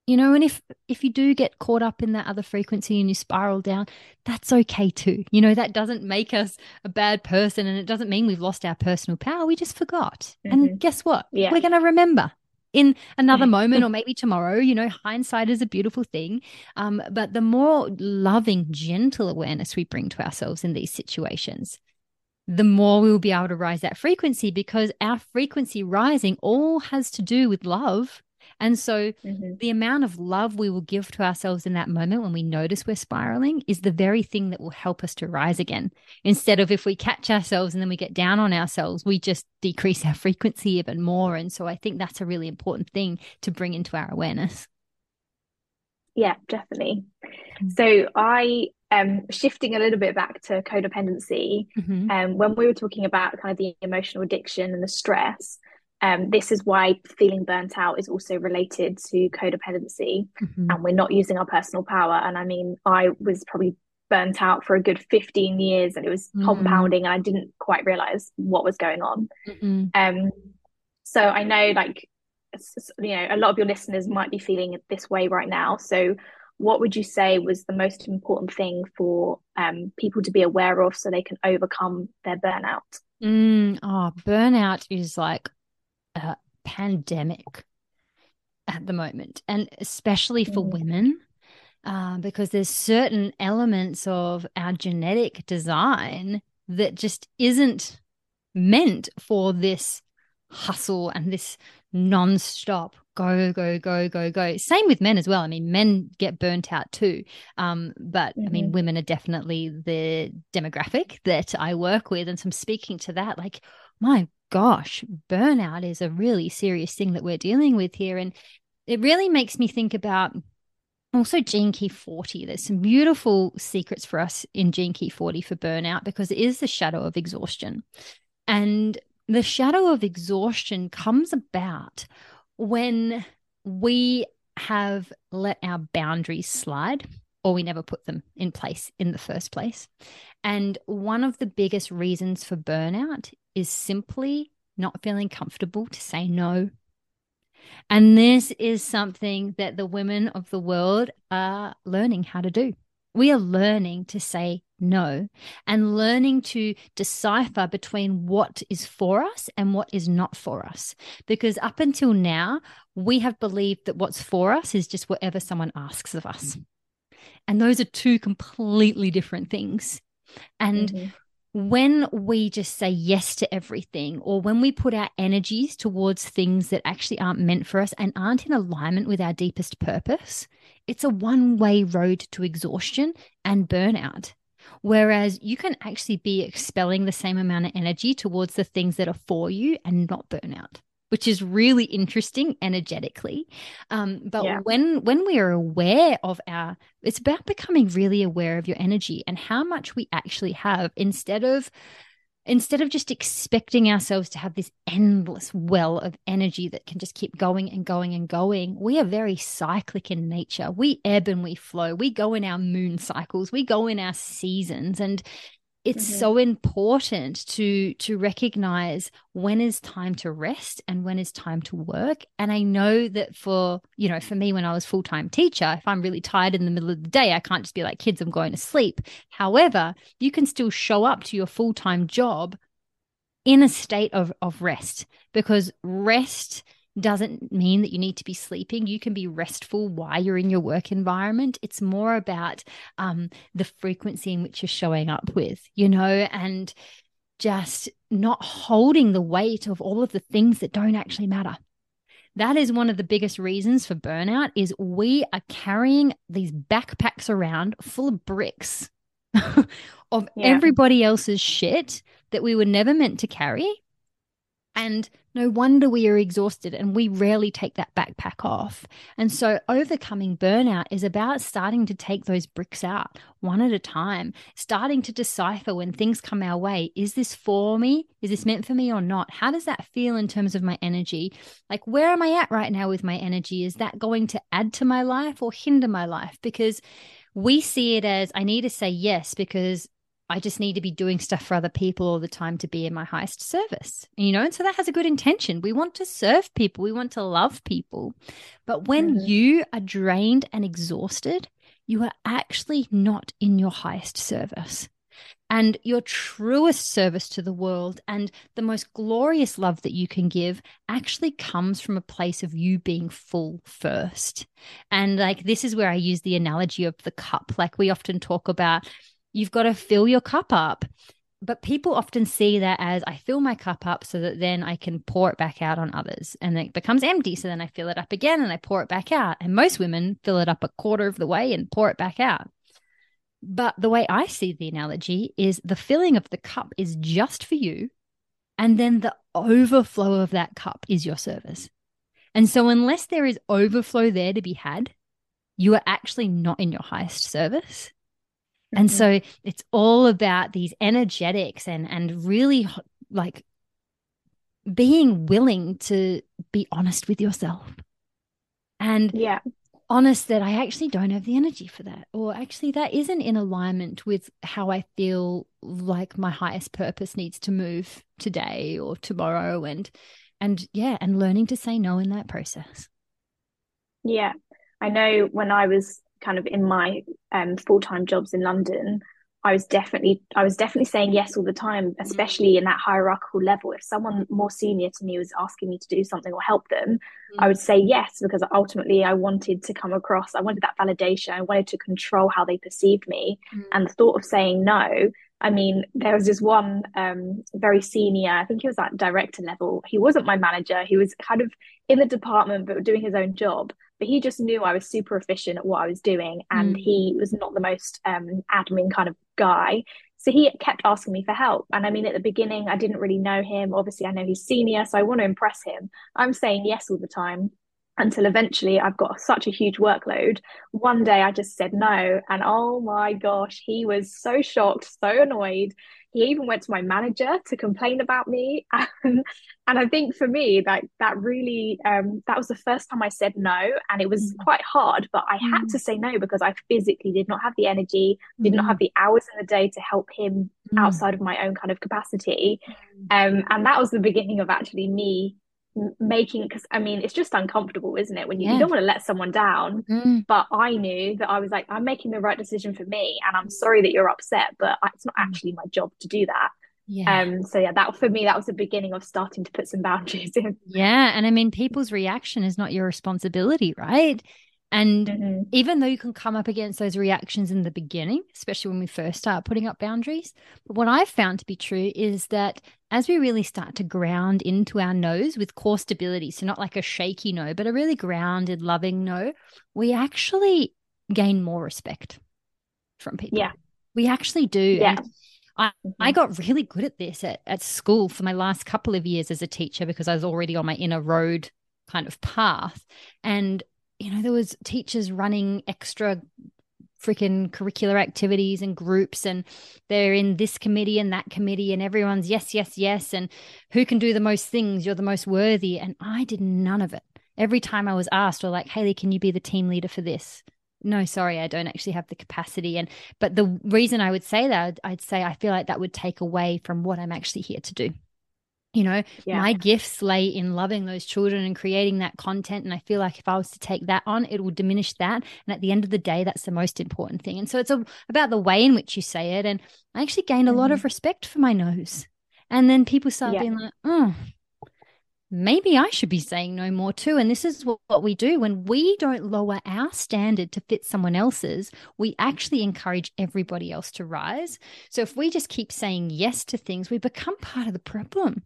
You know, and if if you do get caught up in that other frequency and you spiral down, that's okay too. You know, that doesn't make us a bad person and it doesn't mean we've lost our personal power. We just forgot. Mm-hmm. And guess what? Yeah. We're going to remember in another moment or (laughs) maybe tomorrow. You know, hindsight is a beautiful thing. Um, but the more loving, gentle awareness we bring to ourselves in these situations, the more we will be able to rise that frequency because our frequency rising all has to do with love and so mm-hmm. the amount of love we will give to ourselves in that moment when we notice we're spiraling is the very thing that will help us to rise again. Instead of if we catch ourselves and then we get down on ourselves, we just decrease our (laughs) frequency even more. And so I think that's a really important thing to bring into our awareness. Yeah, definitely. Mm-hmm. So I um shifting a little bit back to codependency mm-hmm. um when we were talking about kind of the emotional addiction and the stress um, this is why feeling burnt out is also related to codependency mm-hmm. and we're not using our personal power and i mean i was probably burnt out for a good 15 years and it was mm-hmm. compounding and i didn't quite realize what was going on mm-hmm. um so i know like you know a lot of your listeners might be feeling this way right now so what would you say was the most important thing for um, people to be aware of so they can overcome their burnout? Mm, oh, burnout is like a pandemic at the moment, and especially for mm. women, uh, because there's certain elements of our genetic design that just isn't meant for this hustle and this non-stop go go go go go same with men as well i mean men get burnt out too um, but mm-hmm. i mean mm-hmm. women are definitely the demographic that i work with and so i'm speaking to that like my gosh burnout is a really serious thing that we're dealing with here. And it really makes me think about also gene key 40 there's some beautiful secrets for us in gene key 40 for burnout because it is the shadow of exhaustion. And the shadow of exhaustion comes about when we have let our boundaries slide or we never put them in place in the first place. And one of the biggest reasons for burnout is simply not feeling comfortable to say no. And this is something that the women of the world are learning how to do. We are learning to say no and learning to decipher between what is for us and what is not for us. Because up until now, we have believed that what's for us is just whatever someone asks of us. And those are two completely different things. And mm-hmm when we just say yes to everything, or when we put our energies towards things that actually aren't meant for us and aren't in alignment with our deepest purpose, it's a one way road to exhaustion and burnout. Whereas you can actually be expelling the same amount of energy towards the things that are for you and not burnout which is really interesting energetically. Um, but yeah. when when we are aware of our, it's about becoming really aware of your energy and how much we actually have instead of instead of just expecting ourselves to have this endless well of energy that can just keep going and going and going, we are very cyclic in nature. We ebb and we flow. We go in our moon cycles. We go in our seasons. And it's mm-hmm. so important to to recognize when is time to rest and when is time to work and i know that for you know for me when i was full-time teacher if i'm really tired in the middle of the day i can't just be like kids i'm going to sleep however you can still show up to your full-time job in a state of of rest because rest doesn't mean that you need to be sleeping. You can be restful while you're in your work environment. It's more about um, the frequency in which you're showing up with, you know, and just not holding the weight of all of the things that don't actually matter. That is one of the biggest reasons for burnout is we are carrying these backpacks around full of bricks (laughs) of yeah. everybody else's shit that we were never meant to carry and no wonder we are exhausted and we rarely take that backpack off. And so, overcoming burnout is about starting to take those bricks out one at a time, starting to decipher when things come our way is this for me? Is this meant for me or not? How does that feel in terms of my energy? Like, where am I at right now with my energy? Is that going to add to my life or hinder my life? Because we see it as I need to say yes because I just need to be doing stuff for other people all the time to be in my highest service. You know, and so that has a good intention. We want to serve people, we want to love people. But when mm-hmm. you are drained and exhausted, you are actually not in your highest service. And your truest service to the world and the most glorious love that you can give actually comes from a place of you being full first. And like, this is where I use the analogy of the cup. Like, we often talk about, you've got to fill your cup up. But people often see that as I fill my cup up so that then I can pour it back out on others and it becomes empty. So then I fill it up again and I pour it back out. And most women fill it up a quarter of the way and pour it back out. But the way I see the analogy is the filling of the cup is just for you. And then the overflow of that cup is your service. And so, unless there is overflow there to be had, you are actually not in your highest service. And mm-hmm. so it's all about these energetics and and really like being willing to be honest with yourself. And yeah. honest that I actually don't have the energy for that or actually that isn't in alignment with how I feel like my highest purpose needs to move today or tomorrow and and yeah, and learning to say no in that process. Yeah. I know when I was kind of in my um, full-time jobs in London, I was definitely I was definitely saying yes all the time, mm. especially in that hierarchical level. If someone more senior to me was asking me to do something or help them, mm. I would say yes because ultimately I wanted to come across, I wanted that validation, I wanted to control how they perceived me. Mm. And the thought of saying no, I mean, there was this one um, very senior, I think he was at director level. He wasn't my manager, he was kind of in the department but doing his own job but he just knew I was super efficient at what I was doing and mm. he was not the most um, admin kind of guy. So he kept asking me for help. And I mean, at the beginning, I didn't really know him. Obviously, I know he's senior, so I want to impress him. I'm saying yes all the time until eventually I've got such a huge workload. One day I just said no. And oh my gosh, he was so shocked, so annoyed. He even went to my manager to complain about me. (laughs) And, and I think for me, that that really um, that was the first time I said no. And it was mm. quite hard, but I mm. had to say no because I physically did not have the energy, mm. did not mm. have the hours in the day to help him mm. outside of my own kind of capacity. Mm. Um, and that was the beginning of actually me making because I mean it's just uncomfortable, isn't it? When you, yeah. you don't want to let someone down. Mm. But I knew that I was like, I'm making the right decision for me, and I'm sorry that you're upset, but it's not mm. actually my job to do that. Yeah. Um. So yeah, that for me, that was the beginning of starting to put some boundaries (laughs) in. Yeah, and I mean, people's reaction is not your responsibility, right? And mm-hmm. even though you can come up against those reactions in the beginning, especially when we first start putting up boundaries, but what I've found to be true is that as we really start to ground into our noes with core stability, so not like a shaky no, but a really grounded, loving no, we actually gain more respect from people. Yeah. We actually do. Yeah. And I, mm-hmm. I got really good at this at, at school for my last couple of years as a teacher because I was already on my inner road kind of path. And you know, there was teachers running extra freaking curricular activities and groups and they're in this committee and that committee and everyone's yes yes yes and who can do the most things you're the most worthy. And i did none of it. Every time i was asked or like Hayley can you be the team leader for this? No sorry i don't actually have the capacity. And but the reason i would say that i'd say i feel like that would take away from what i'm actually here to do you know yeah. my gifts lay in loving those children and creating that content. And i feel like if i was to take that on it will diminish that. And at the end of the day that's the most important thing. And so it's a, about the way in which you say it. And i actually gained a lot of mm-hmm. respect for my noes and then people start yeah. being like oh maybe i should be saying no more too. And this is what, what we do. When we don't lower our standard to fit someone else's we actually encourage everybody else to rise. So if we just keep saying yes to things we become part of the problem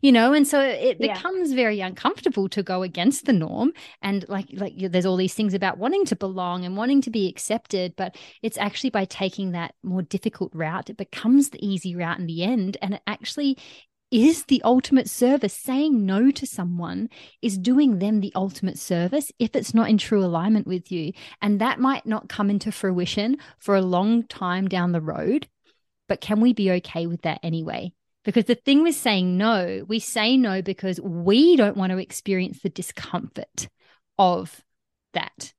you know and so it yeah. becomes very uncomfortable to go against the norm and like like there's all these things about wanting to belong and wanting to be accepted but it's actually by taking that more difficult route it becomes the easy route in the end and it actually is the ultimate service. Saying no to someone is doing them the ultimate service if it's not in true alignment with you. And that might not come into fruition for a long time down the road. But can we be okay with that anyway? Because the thing with saying no, we say no because we don't want to experience the discomfort of that.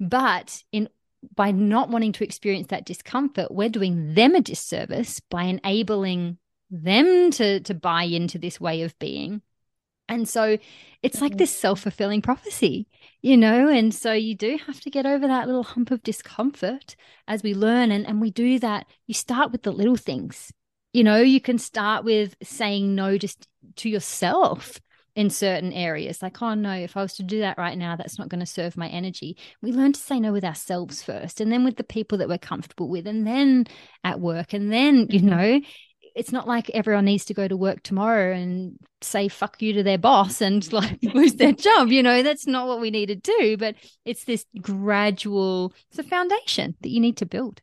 But in by not wanting to experience that discomfort, we're doing them a disservice by enabling them to to buy into this way of being. And so it's like mm-hmm. this self-fulfilling prophecy, you know, and so you do have to get over that little hump of discomfort as we learn and and we do that. You start with the little things you know, you can start with saying no just to yourself in certain areas. Like, oh no, if I was to do that right now, that's not going to serve my energy. We learn to say no with ourselves first, and then with the people that we're comfortable with, and then at work. And then, you mm-hmm. know, it's not like everyone needs to go to work tomorrow and say fuck you to their boss and (laughs) like lose their job. You know, that's not what we need to do. But it's this gradual, it's a foundation that you need to build.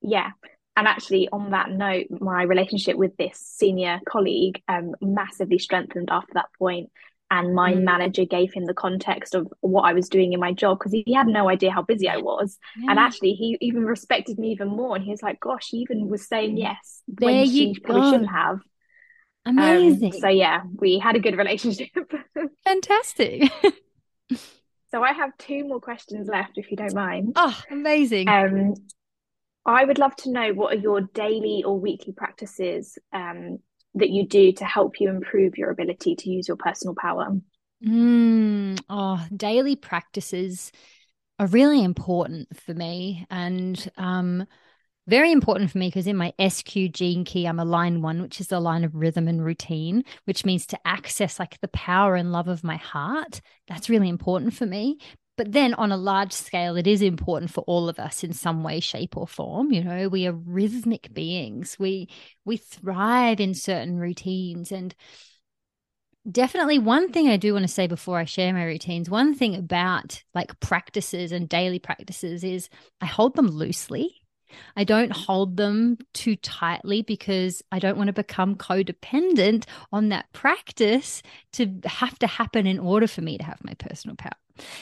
Yeah and actually on that note my relationship with this senior colleague um, massively strengthened after that point. and my mm. manager gave him the context of what I was doing in my job because he had no idea how busy I was. Yeah. And actually, he even respected me even more. And he was like, "Gosh, he even was saying yes there when she probably shouldn't have." Amazing. Um, so yeah, we had a good (laughs) relationship. Fantastic. (laughs) so I have two more questions left, if you don't mind. Oh, amazing. Um, I would love to know what are your daily or weekly practices um, that you do to help you improve your ability to use your personal power. Mm, oh, daily practices. are really important for me and um, very important for me because in my SQ gene key, I'm a line one, which is the line of rhythm and routine, which means to access like the power and love of my heart. That's really important for me. But then on a large scale, it is important for all of us in some way, shape, or form. You know, we are rhythmic beings. We we thrive in certain routines. And definitely one thing I do want to say before I share my routines, one thing about like practices and daily practices is I hold them loosely. I don't hold them too tightly because I don't want to become codependent on that practice to have to happen in order for me to have my personal power.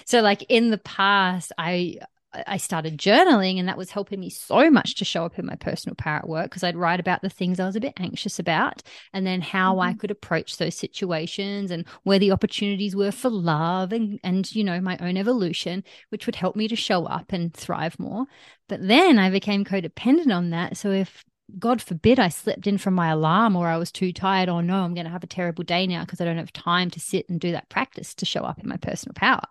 So, like in the past, I I started journaling, and that was helping me so much to show up in my personal power at work because I'd write about the things I was a bit anxious about and then how mm-hmm. I could approach those situations and where the opportunities were for love and, and, you know, my own evolution, which would help me to show up and thrive more. But then I became codependent on that. So if God forbid I slept in from my alarm or I was too tired. Oh no, I'm going to have a terrible day now because I don't have time to sit and do that practice to show up in my personal power.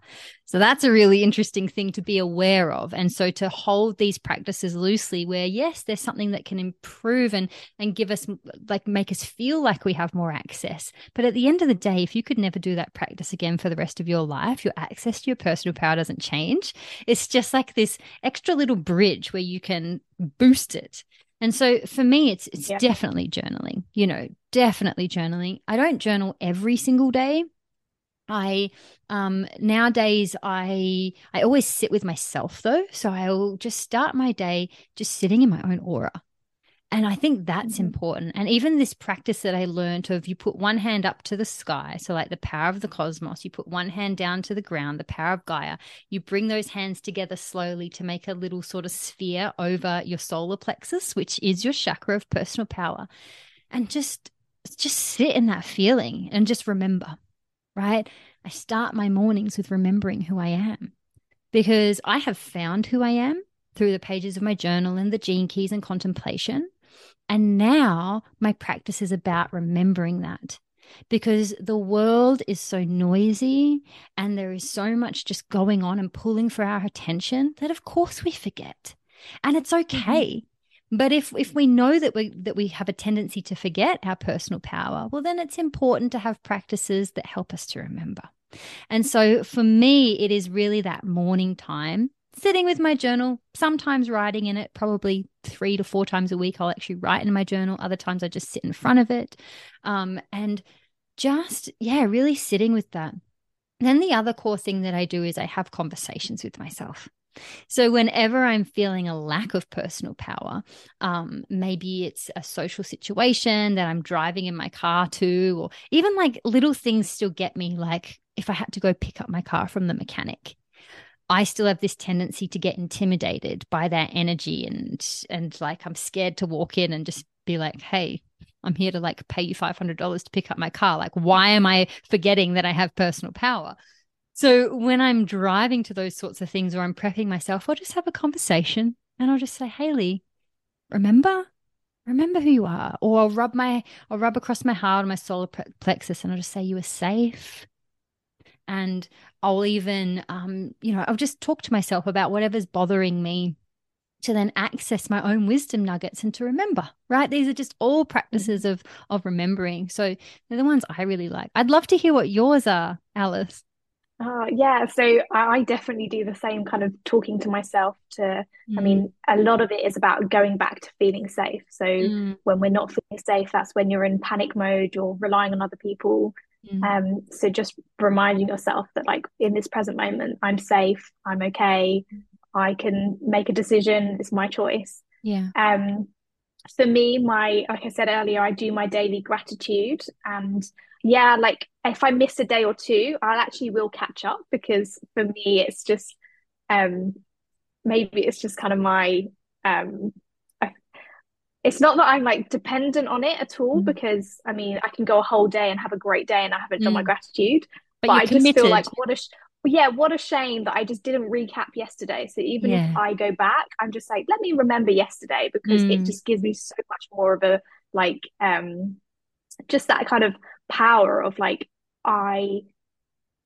So that's a really interesting thing to be aware of. And so to hold these practices loosely where yes, there's something that can improve and and give us like make us feel like we have more access. But at the end of the day, if you could never do that practice again for the rest of your life, your access to your personal power doesn't change. It's just like this extra little bridge where you can boost it and so for me, it's it's yeah. definitely journaling. You know, definitely journaling. I don't journal every single day. I um nowadays I I always sit with myself though. So I'll just start my day just sitting in my own aura. And I think that's mm-hmm. important. And even this practice that I learned of you put one hand up to the sky, so like the power of the cosmos, you put one hand down to the ground, the power of Gaia, you bring those hands together slowly to make a little sort of sphere over your solar plexus, which is your chakra of personal power. And just just sit in that feeling and just remember, right? I start my mornings with remembering who I am because I have found who I am through the pages of my journal and the gene keys and contemplation. And now my practice is about remembering that because the world is so noisy and there is so much just going on and pulling for our attention that of course we forget. And it's mm-hmm. okay. Mm-hmm. But if if we know that we that we have a tendency to forget our personal power, well then it's important to have practices that help us to remember. And so for me it is really that morning time sitting with my journal, sometimes writing in it, probably three to four times a week. I'll actually write in my journal. Other times I just sit in front of it. Um, and just, yeah, really sitting with that. Then the other core thing that I do is I have conversations with myself. So, whenever I'm feeling a lack of personal power, um, maybe it's a social situation that I'm driving in my car to, or even like little things still get me, like if I had to go pick up my car from the mechanic I still have this tendency to get intimidated by that energy and and like I'm scared to walk in and just be like, "Hey, I'm here to like pay you $500 to pick up my car. Like why am I forgetting that I have personal power?" So when I'm driving to those sorts of things or I'm prepping myself, I'll just have a conversation and I'll just say, "Hayley, remember remember who you are." Or I'll rub my I'll rub across my heart, and my solar plexus and I'll just say you are safe and I'll even, um, you know, I'll just talk to myself about whatever's bothering me to then access my own wisdom nuggets and to remember right these are just all practices of of remembering so they're the ones i really like i'd love to hear what yours are alice uh, yeah, so I definitely do the same kind of talking to myself. To, mm. I mean, mm. a lot of it is about going back to feeling safe. So mm. when we're not feeling safe, that's when you're in panic mode, you're relying on other people, Mm. Um, so just reminding yourself that like in this present moment, I'm safe, I'm okay, I can make a decision, it's my choice. Yeah. Um for me, my like I said earlier, I do my daily gratitude and yeah, like if I miss a day or two, I'll actually will catch up because for me it's just um maybe it's just kind of my um it's not that I'm like dependent on it at all mm. because I mean I can go a whole day and have a great day and I haven't mm. done my mm. gratitude but, but I committed. just feel like what a sh- yeah what a shame that I just didn't recap yesterday so even yeah. if I go back I'm just like let me remember yesterday because mm. it just gives me so much more of a like um just that kind of power of like I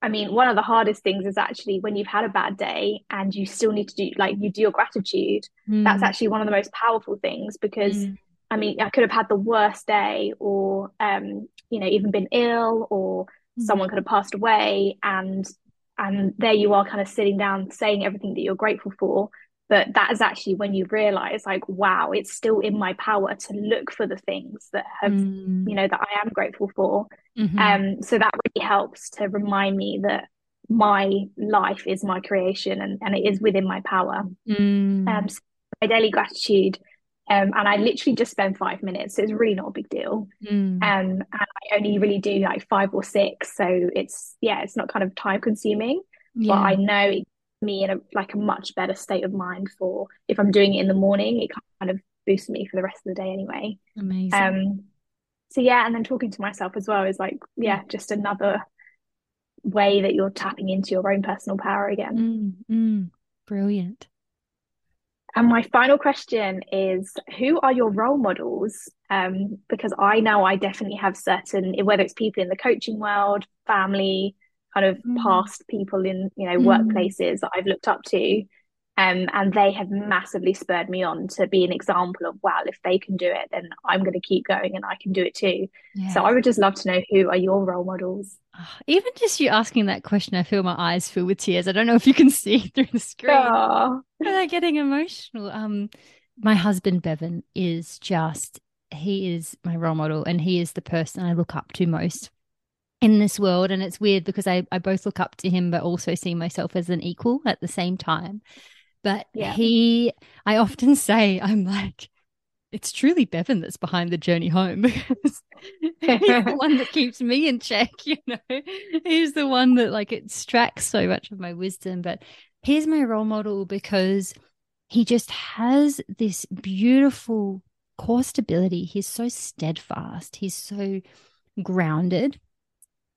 I mean, one of the hardest things is actually when you've had a bad day and you still need to do like you do your gratitude. Mm. That's actually one of the most powerful things because mm. I mean, I could have had the worst day or um, you know, even been ill or mm. someone could have passed away and and there you are kind of sitting down saying everything that you're grateful for but that is actually when you realize like wow it's still in my power to look for the things that have mm. you know that i am grateful for mm-hmm. um so that really helps to remind me that my life is my creation and, and it is within my power mm. um so my daily gratitude um, and I literally just spend five minutes. So it's really not a big deal. Mm. Um, and I only really do like five or six. So it's, yeah, it's not kind of time consuming, yeah. but I know it me in a like a much better state of mind for if I'm doing it in the morning, it kind of boosts me for the rest of the day anyway. Amazing. Um so yeah, and then talking to myself as well is like, yeah, just another way that you're tapping into your own personal power again. Mm, mm, brilliant. And my final question is who are your role models? Um, because I know I definitely have certain, whether it's people in the coaching world, family, kind of mm. past people in you know mm. workplaces that I've looked up to um, and they have massively spurred me on to be an example of wow if they can do it then I'm going to keep going and I can do it too yeah. so I would just love to know who are your role models ah, even just you asking that question I feel my eyes fill with tears I don't know if you can (laughs) see through the screen oh. they're getting emotional um my husband Bevan is just he is my role model and he is the person I look up to most in this world and it's weird because I, I both look up to him but also see myself as an equal at the same time. But yeah. he i often (laughs) say i'm like it's truly bevan that's behind the journey home. Because (laughs) he's the one that keeps me in check (laughs) you know? He's the one that like extracts so much of my wisdom. But he's my role model because he just has this beautiful core stability. He's so steadfast. He's so grounded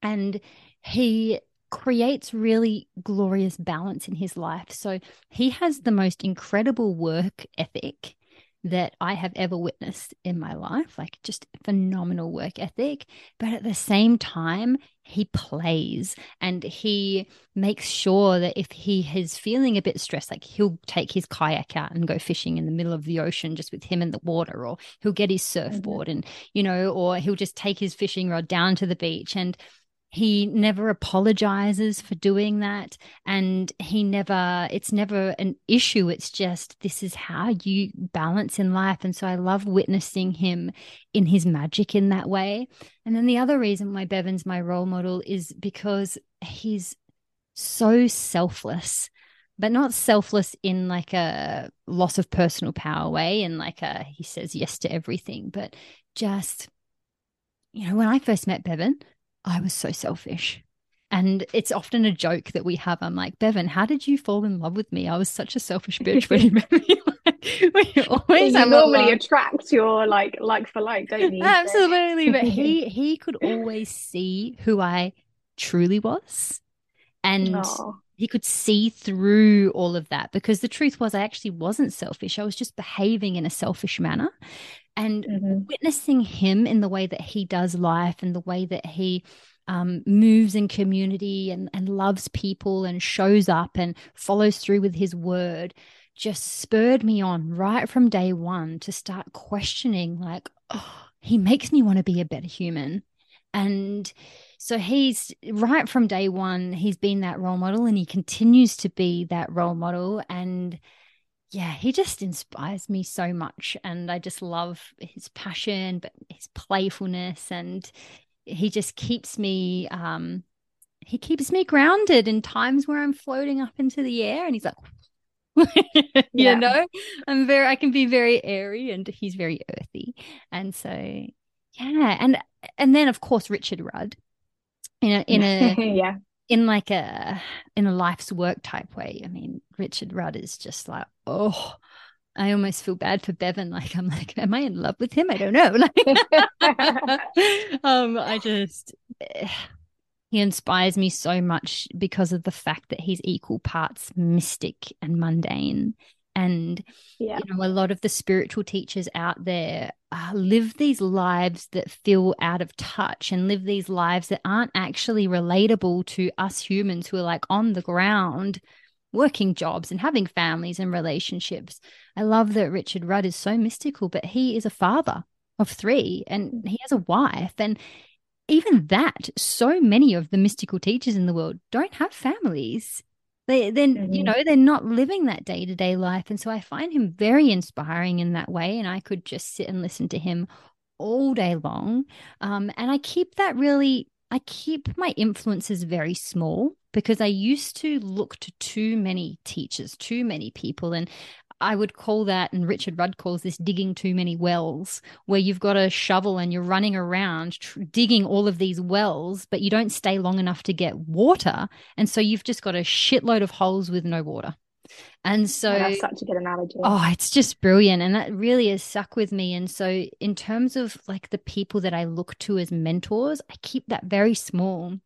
and he creates really glorious balance in his life. So he has the most incredible work ethic that I have ever witnessed in my life, like just phenomenal work ethic. But at the same time, he plays and he makes sure that if he is feeling a bit stressed, like he'll take his kayak out and go fishing in the middle of the ocean just with him in the water, or he'll get his mm-hmm. surfboard mm-hmm. and, you know, or he'll just take his fishing rod down to the beach and he never apologizes for doing that. And he never it's never an issue. It's just this is how you balance in life. And so i love witnessing him in his magic in that way. And then the other reason why bevan's my role model is because he's so selfless but not selfless in like a loss of personal power way and like a he says yes to everything but just you know when i first met bevan I was so selfish. And it's often a joke that we have. I'm like, Bevan, how did you fall in love with me? I was such a selfish bitch when you (laughs) met me. (laughs) we always you normally attract your like like for like, don't you? Absolutely. but he (laughs) he could always see who I truly was. And Aww. he could see through all of that because the truth was I actually wasn't selfish. I was just behaving in a selfish manner and mm-hmm. witnessing him in the way that he does life and the way that he um, moves in community and, and loves people and shows up and follows through with his word just spurred me on right from day one to start questioning like oh he makes me want to be a better human and so he's right from day one he's been that role model and he continues to be that role model and yeah, he just inspires me so much. And I just love his passion, but his playfulness. And he just keeps me, um, he keeps me grounded in times where I'm floating up into the air. And he's like, (laughs) you yeah. know, I'm very, I can be very airy and he's very earthy. And so, yeah. And, and then of course, Richard Rudd in a, in (laughs) a, yeah in like a in a life's work type way. I mean, Richard Rudd is just like, oh, I almost feel bad for Bevan. (laughs) Like I'm like, am I in love with him? I don't know. (laughs) Like, (laughs) um, I just he inspires me so much because of the fact that he's equal parts mystic and mundane. And, yeah. you know, a lot of the spiritual teachers out there uh, live these lives that feel out of touch and live these lives that aren't actually relatable to us humans who are like on the ground working jobs and having families and relationships. I love that Richard Rudd is so mystical, but he is a father of three and he has a wife. And even that, so many of the mystical teachers in the world don't have families. They then, mm-hmm. you know, they're not living that day to day life. And so I find him very inspiring in that way. And I could just sit and listen to him all day long. Um, and I keep that really, I keep my influences very small because I used to look to too many teachers, too many people. And I would call that, and Richard Rudd calls this digging too many wells, where you've got a shovel and you're running around tr- digging all of these wells, but you don't stay long enough to get water. And so you've just got a shitload of holes with no water. And so oh, that's such a good analogy. Oh, it's just brilliant. And that really has stuck with me. And so, in terms of like the people that I look to as mentors, I keep that very small.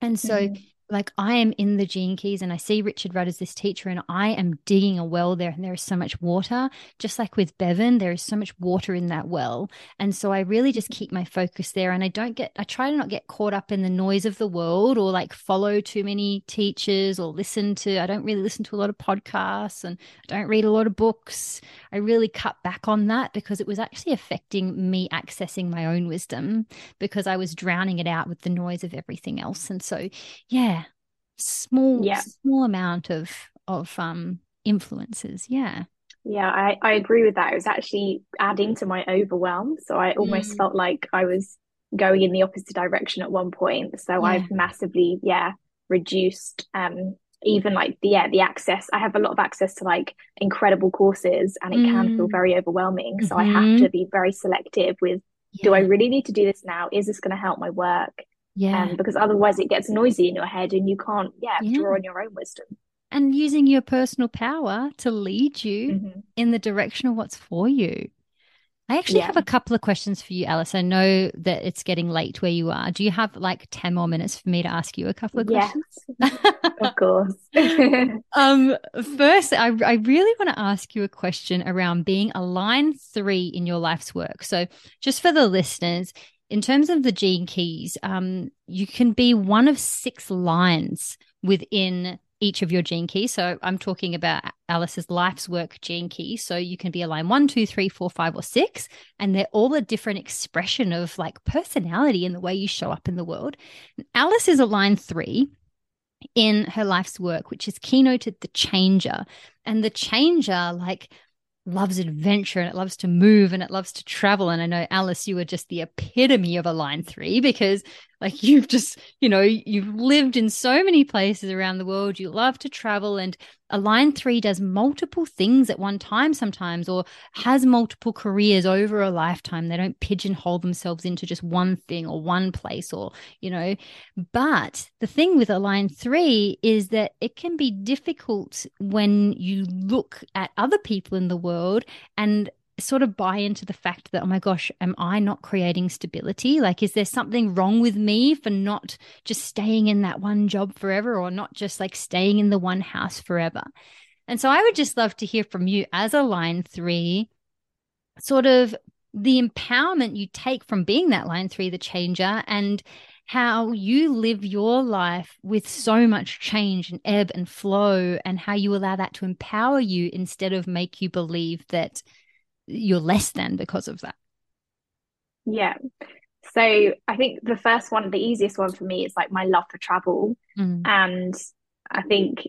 And so, mm like I am in the gene keys and I see Richard Rudd as this teacher and I am digging a well there and there is so much water. Just like with Bevan, there is so much water in that well. And so I really just keep my focus there and I don't get, I try to not get caught up in the noise of the world or like follow too many teachers or listen to, I don't really listen to a lot of podcasts and I don't read a lot of books. I really cut back on that because it was actually affecting me accessing my own wisdom because I was drowning it out with the noise of everything else. And so, yeah, small yeah. small amount of of um influences yeah yeah I, I agree with that it was actually adding to my overwhelm so i almost mm. felt like i was going in the opposite direction at one point so yeah. i've massively yeah reduced um even like the yeah the access i have a lot of access to like incredible courses and it mm. can feel mm. very overwhelming so mm-hmm. i have mm-hmm. to be very selective with yeah. do i really need to do this now is this going to help my work yeah. Um, because otherwise it gets noisy in your head and you can't, yeah, yeah. draw on your own wisdom. And using your personal power to lead you mm-hmm. in the direction of what's for you. I actually yeah. have a couple of questions for you, Alice. I know that it's getting late where you are. Do you have like 10 more minutes for me to ask you a couple of questions? Of (laughs) course. (laughs) um, first, I, I really want to ask you a question around being a line three in your life's work. So, just for the listeners, in terms of the gene keys, um, you can be one of six lines within each of your gene keys. So I'm talking about Alice's life's work gene key. So you can be a line one, two, three, four, five, or six, and they're all a different expression of like personality in the way you show up in the world. Alice is a line three in her life's work, which is keynoted the changer. And the changer, like loves adventure and it loves to move and it loves to travel. And I know, Alice, you are just the epitome of a line three because like (laughs) you've just, you know, you've lived in so many places around the world. You love to travel and a line three does multiple things at one time sometimes or has multiple careers over a lifetime. They don't pigeonhole themselves into just one thing or one place or, you know. But the thing with a line three is that it can be difficult when you look at other people in the world and sort of buy into the fact that, oh my gosh, am I not creating stability? Like, is there something wrong with me for not just staying in that one job forever or not just like staying in the one house forever? And so I would just love to hear from you as a line three, sort of the empowerment you take from being that line three, the changer, and how you live your life with so much change and ebb and flow, and how you allow that to empower you instead of make you believe that you're less than because of that. Yeah. So i think the first one the easiest one for me is like my love for travel. Mm. and i think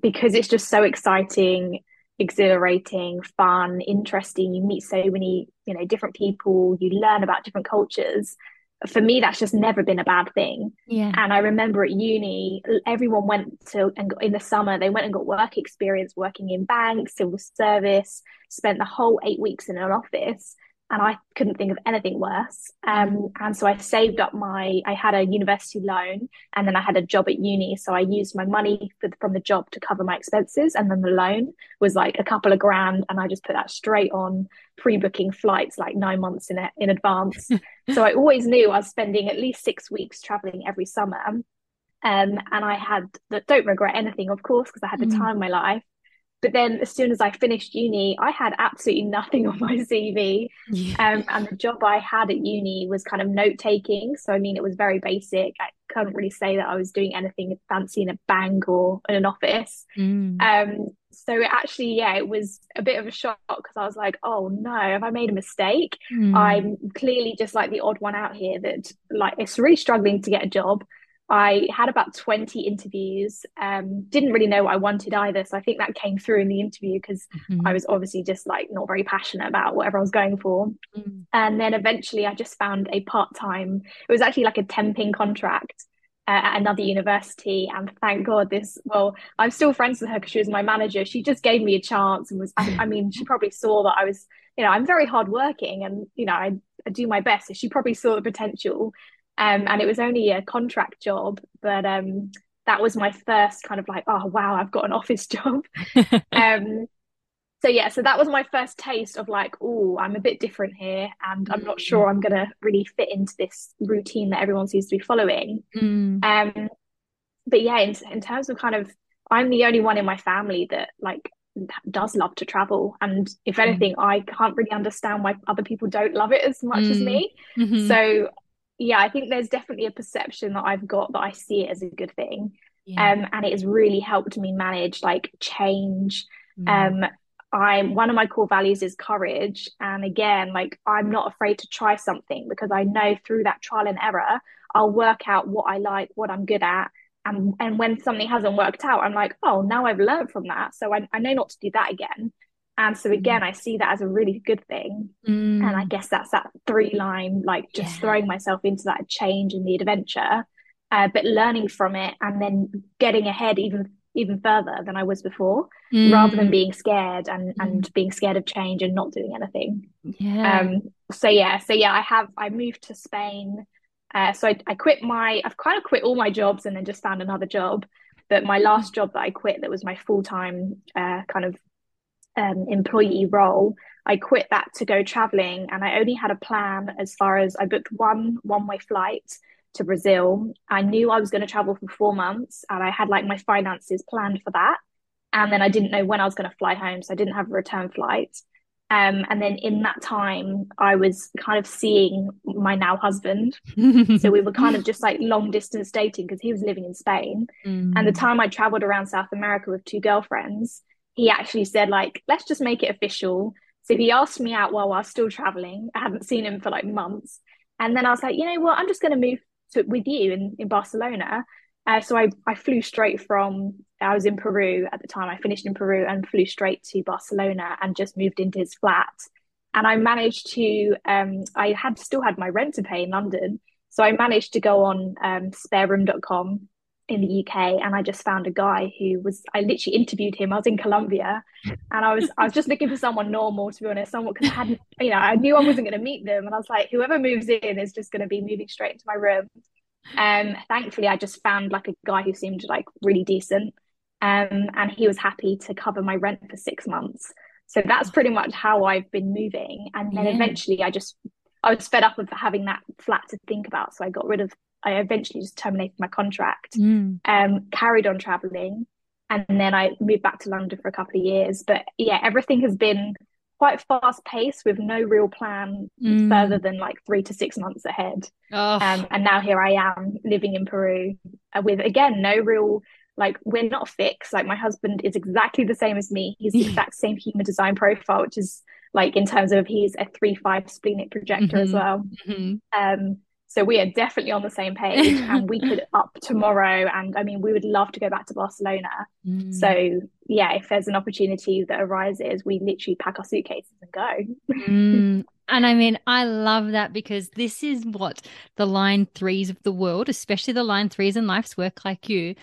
because it's just so exciting exhilarating fun interesting you meet so many you know different people you learn about different cultures for me that's just never been a bad thing. Yeah. And i remember at uni everyone went to and in the summer they went and got work experience working in banks civil service spent the whole eight weeks in an office and I couldn't think of anything worse. Um, and so I saved up my, I had a university loan and then I had a job at uni. So I used my money for, from the job to cover my expenses. And then the loan was like a couple of grand. And I just put that straight on pre booking flights like nine months in, in advance. (laughs) so I always knew I was spending at least six weeks traveling every summer. Um, and I had, don't regret anything, of course, because I had the mm. time of my life but then as soon as I finished uni, I had absolutely nothing on my CV. Yeah. Um, and the job I had at uni was kind of note taking. So, I mean, it was very basic. I couldn't really say that I was doing anything fancy in a bank or in an office. Mm. Um, so it actually, yeah, it was a bit of a shock because I was like, oh no, have I made a mistake? Mm. I'm clearly just like the odd one out here that like it's really struggling to get a job. I had about 20 interviews, um, didn't really know what I wanted either. So I think that came through in the interview because mm-hmm. I was obviously just like not very passionate about whatever I was going for. Mm. And then eventually I just found a part time, it was actually like a temping contract. Uh, at another university and thank god this well i'm still friends with her because she was my manager she just gave me a chance and was I, I mean she probably saw that i was you know i'm very hardworking and you know I, I do my best so she probably saw the potential um, and it was only a contract job, but um, that was my first kind of like, oh wow, I've got an office (laughs) job. (laughs) um, so yeah, so that was my first taste of like, oh, I'm a bit different here, and I'm not sure I'm gonna really fit into this routine that everyone seems to be following. Mm. Um, but yeah, in, in terms of kind of, I'm the only one in my family that like does love to travel and if mm. anything mm. i can't really understand why other people don't love it as much mm. as me mm-hmm. so yeah, I think there's definitely a perception that I've got that I see it as a good thing. Yeah. Um, and it has really helped me manage like change. Mm. Um, I'm one of my core values is courage. And again, like I'm not afraid to try something because I know through that trial and error, I'll work out what I like, what I'm good at. And, and when something hasn't worked out, I'm like, oh, now I've learned from that. So I, I know not to do that again. And so again, mm. I see that as a really good thing. Mm. And I guess that's that three line, like just yeah. throwing myself into that change and the adventure, uh, but learning from it and then getting ahead even even further than I was before, mm. rather than being scared and mm. and being scared of change and not doing anything. Yeah. Um. So yeah. So yeah, I have. I moved to Spain. Uh, so I, I quit my. I've kind of quit all my jobs and then just found another job. But my last job that I quit, that was my full time uh, kind of um, employee role, I quit that to go traveling, and I only had a plan as far as I booked one one way flight to Brazil. I knew I was going to travel for four months, and I had like my finances planned for that. And then I didn't know when I was going to fly home, so I didn't have a return flight. Um, and then in that time, I was kind of seeing my now husband. (laughs) so we were kind of just like long distance dating because he was living in Spain. Mm. And the time I traveled around South America with two girlfriends, he actually said like let's just make it official. So he asked me out while I was still traveling. I hadn't seen him for like months. And then i was like you know what? I'm just going to move to with you in, in barcelona. Uh, so I, I flew straight from i was in peru at the time. I finished in peru and flew straight to barcelona and just moved into his flat. And i managed to um, i had still had my rent to pay in london. So i managed to go on um, spareroom.com in the UK and I just found a guy who was I literally interviewed him. I was in Colombia (laughs) and I was I was just looking for someone normal to be honest, someone because I hadn't you know, I knew I wasn't gonna meet them and I was like, whoever moves in is just gonna be moving straight into my room. Um thankfully I just found like a guy who seemed like really decent. Um and he was happy to cover my rent for six months. So that's pretty much how I've been moving. And then yeah. eventually I just I was fed up with having that flat to think about. So I got rid of I eventually just terminated my contract, mm. um, carried on traveling, and then I moved back to London for a couple of years. But yeah, everything has been quite fast paced with no real plan mm. further than like three to six months ahead. Oh. Um, and now here I am living in Peru uh, with again no real like we're not fixed. Like my husband is exactly the same as me. He's the exact same human design profile, which is like in terms of he's a three five splenic projector mm-hmm. as well. Mm-hmm. Um, so we are definitely on the same page and we could (laughs) up tomorrow. And I mean, we would love to go back to Barcelona. Mm. So yeah, if there's an opportunity that arises, we literally pack our suitcases and go. mm. (laughs) And I mean, I love that because this is what the line threes of the world, especially the line threes in life's work like you,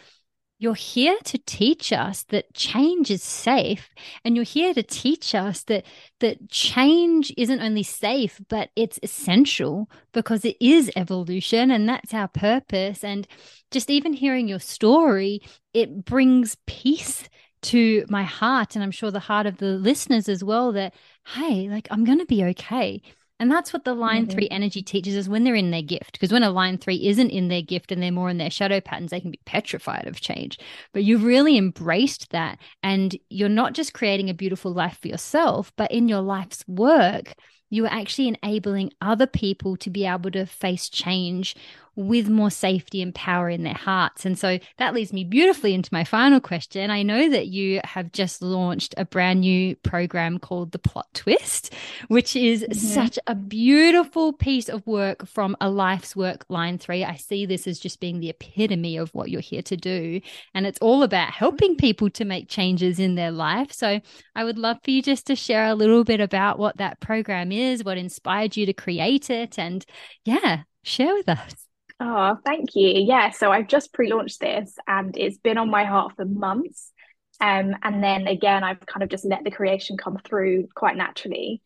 you're here to teach us that change is safe and you're here to teach us that that change isn't only safe but it's essential because it is evolution and that's our purpose. And just even hearing your story it brings peace to my heart and I'm sure the heart of the listeners as well that hey like I'm going to be okay And that's what the line mm-hmm. three energy teaches us when they're in their gift. Because when a line three isn't in their gift and they're more in their shadow patterns, they can be petrified of change. But you've really embraced that. And you're not just creating a beautiful life for yourself, but in your life's work, you are actually enabling other people to be able to face change with more safety and power in their hearts. And so that leads me beautifully into my final question. I know that you have just launched a brand new program called The Plot Twist, which is mm-hmm. such a beautiful piece of work from a life's work line three. I see this as just being the epitome of what you're here to do. And it's all about helping people to make changes in their life. So I would love for you just to share a little bit about what that program is, what inspired you to create it, and yeah, share with us. Oh, thank you. Yeah, so I've just pre-launched this and it's been on my heart for months. Um, and then again, I've kind of just let the creation come through quite naturally.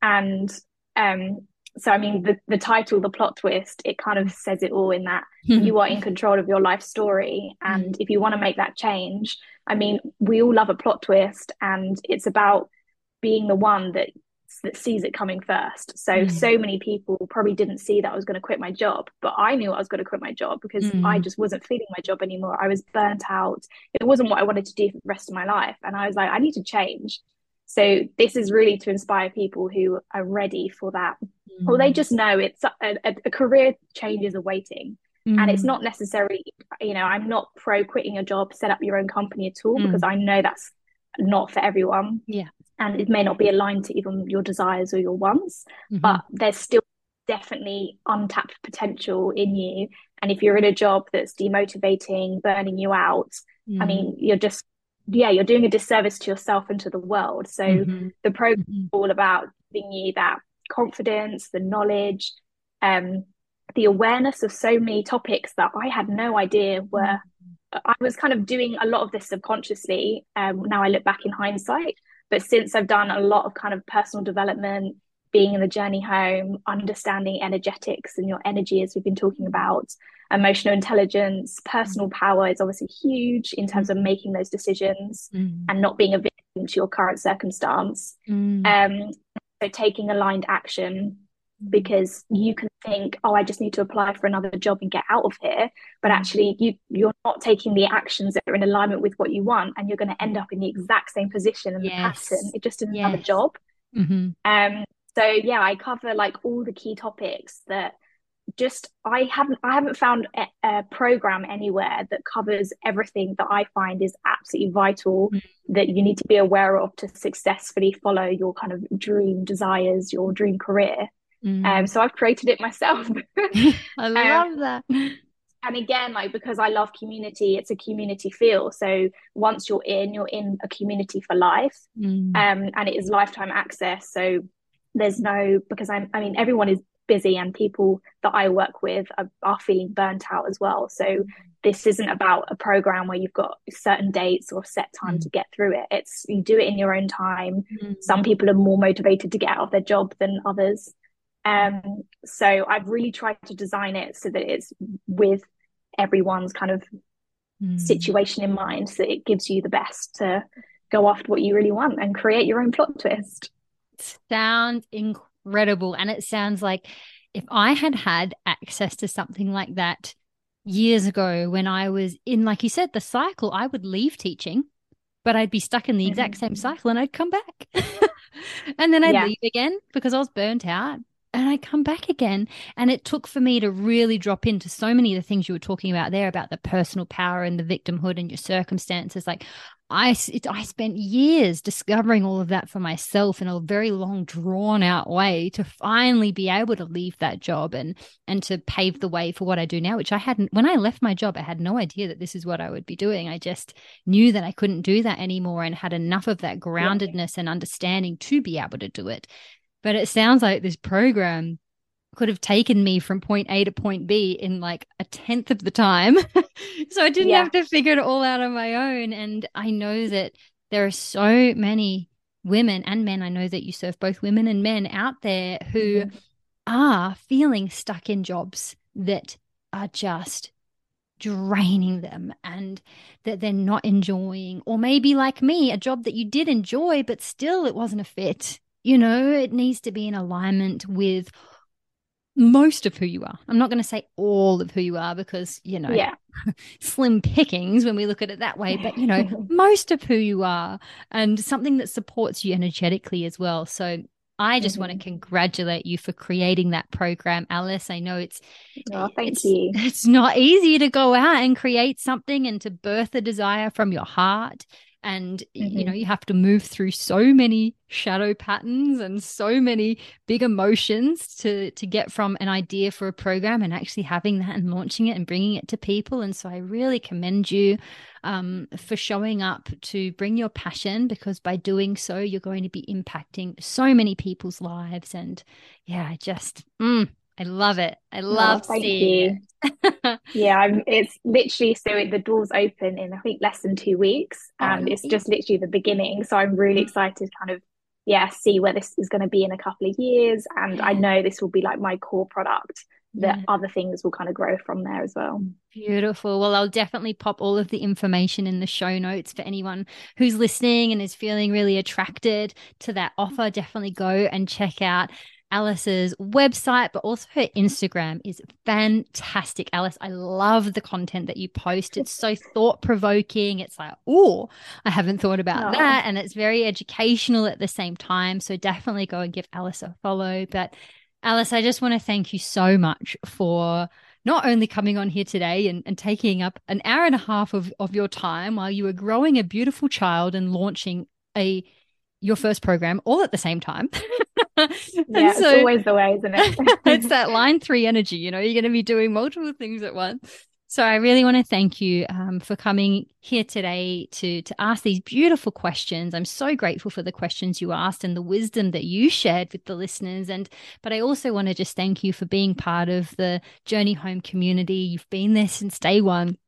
And um, so I mean the, the title, the plot twist, it kind of says it all in that (laughs) you are in control of your life story. And if you want to make that change, I mean, we all love a plot twist and it's about being the one that that sees it coming first. So mm. so many people probably didn't see that I was going to quit my job, but I knew I was going to quit my job because mm. I just wasn't feeling my job anymore. I was burnt out. It wasn't what I wanted to do for the rest of my life, and I was like, I need to change. So this is really to inspire people who are ready for that, mm. or they mm. just know it's a, a, a career change is awaiting. And it's mm. not necessarily, you know, I'm not pro quitting a job, set up your own company at all, because mm. I know that's not for everyone. Yeah and it may not be aligned to even your desires or your wants mm-hmm. but there's still definitely untapped potential in you and if you're in a job that's demotivating burning you out mm-hmm. i mean you're just yeah you're doing a disservice to yourself and to the world so mm-hmm. the program is mm-hmm. all about giving you that confidence the knowledge um the awareness of so many topics that i had no idea were mm-hmm. i was kind of doing a lot of this subconsciously um now i look back in hindsight but since I've done a lot of kind of personal development, being in the journey home, understanding energetics and your energy, as we've been talking about, emotional intelligence, personal power is obviously huge in terms of making those decisions mm. and not being a victim to your current circumstance. Mm. Um, so taking aligned action because you can think oh i just need to apply for another job and get out of here but mm. actually you you're not taking the actions that are in alignment with what you want and you're going to end up in the exact same position and yes. the pattern it just is yes. another job mm-hmm. um so yeah i cover like all the key topics that just i haven't i haven't found a, a program anywhere that covers everything that i find is absolutely vital mm-hmm. that you need to be aware of to successfully follow your kind of dream desires your dream career Mm. Um, so I've created it myself. (laughs) (laughs) I love um, that. And again, like because I love community, it's a community feel. So once you're in, you're in a community for life, mm. um, and it is lifetime access. So there's no because I'm. I mean, everyone is busy, and people that I work with are, are feeling burnt out as well. So this isn't about a program where you've got certain dates or set time mm. to get through it. It's you do it in your own time. Mm. Some people are more motivated to get out of their job than others. Um, so I've really tried to design it so that it's with everyone's kind of mm. situation in mind, so it gives you the best to go after what you really want and create your own plot twist. Sounds incredible, and it sounds like if I had had access to something like that years ago when I was in, like you said, the cycle, I would leave teaching, but I'd be stuck in the exact same mm-hmm. cycle and I'd come back. (laughs) and then I'd yeah. leave again because I was burnt out and I come back again. And it took for me to really drop into so many of the things you were talking about there about the personal power and the victimhood and your circumstances. Like, I, it, I spent years discovering all of that for myself in a very long, drawn out way to finally be able to leave that job and and to pave the way for what I do now, which I hadn't. When I left my job, I had no idea that this is what I would be doing. I just knew that I couldn't do that anymore and had enough of that groundedness and understanding to be able to do it. But it sounds like this program could have taken me from point A to point B in like a tenth of the time. (laughs) so I didn't yeah. have to figure it all out on my own. And I know that there are so many women and men. I know that you serve both women and men out there who mm-hmm. are feeling stuck in jobs that are just draining them and that they're not enjoying. Or maybe like me, a job that you did enjoy, but still it wasn't a fit you know, it needs to be in alignment with most of who you are. I'm not going to say all of who you are because, you know, yeah. (laughs) slim pickings when we look at it that way, but, you know, (laughs) most of who you are and something that supports you energetically as well. So I just mm-hmm. want to congratulate you for creating that program, Alice. I know it's oh, thank it's, you. It's not easy to go out and create something and to birth a desire from your heart and mm-hmm. you know you have to move through so many shadow patterns and so many big emotions to to get from an idea for a program and actually having that and launching it and bringing it to people. And so i really commend you um, for showing up to bring your passion because by doing so you're going to be impacting so many people's lives. And yeah just mm, I love it. I love oh, seeing it. (laughs) yeah, I'm, it's literally so the doors open in I think less than two weeks, oh, and oh, it's just literally the beginning. So I'm really excited, kind of, yeah, see where this is going to be in a couple of years, and I know this will be like my core product. That yeah. other things will kind of grow from there as well. Beautiful. Well, I'll definitely pop all of the information in the show notes for anyone who's listening and is feeling really attracted to that offer. Definitely go and check out Alice's website, but also her Instagram is fantastic. Alice, I love the content that you post. It's so thought provoking. It's like, oh, I haven't thought about oh. that. And it's very educational at the same time. So definitely go and give Alice a follow. But Alice, I just want to thank you so much for not only coming on here today and, and taking up an hour and a half of, of your time while you were growing a beautiful child and launching a your first program all at the same time. (laughs) yeah, so, it's always the way, isn't it? (laughs) it's that (laughs) line three energy. You know, you're going to be doing multiple things at once. So I really want to thank you um, for coming here today to to ask these beautiful questions. I'm so grateful for the questions you asked and the wisdom that you shared with the listeners. And but I also want to just thank you for being part of the Journey Home community. You've been there since day one.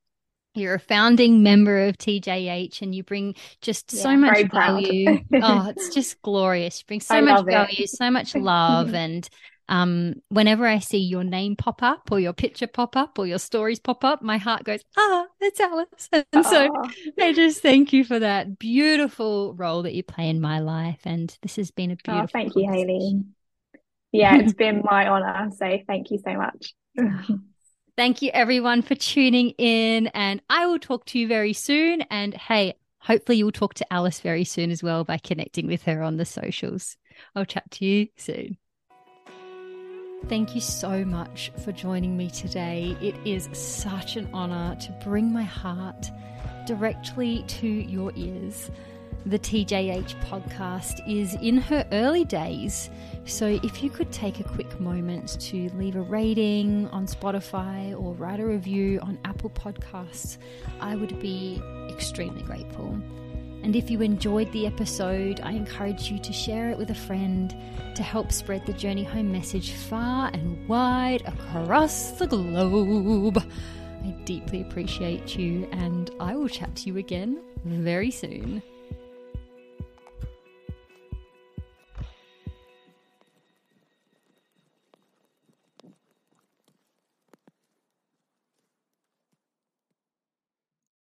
You're a founding member of TJH and you bring just yeah, so much value. (laughs) oh, it's just glorious. You bring so I much value, so much (laughs) love. and um, whenever I see your name pop up or your picture pop up or your stories pop up, my heart goes, ah, it's Alice. (laughs) And Aww. so I just thank you for that beautiful role that you play in my life. And this has been a beautiful. Oh, thank you, Hayley. Yeah, it's been my honor. So thank you so much. Thank you, everyone, for tuning in. And I will talk to you very soon. And hey, hopefully, you'll talk to Alice very soon as well by connecting with her on the socials. I'll chat to you soon. Thank you so much for joining me today. It is such an honor to bring my heart directly to your ears. The TJH podcast is in her early days so, if you could take a quick moment to leave a rating on Spotify or write a review on Apple Podcasts, I would be extremely grateful. And if you enjoyed the episode, I encourage you to share it with a friend to help spread the Journey Home message far and wide across the globe. I deeply appreciate you, and I will chat to you again very soon.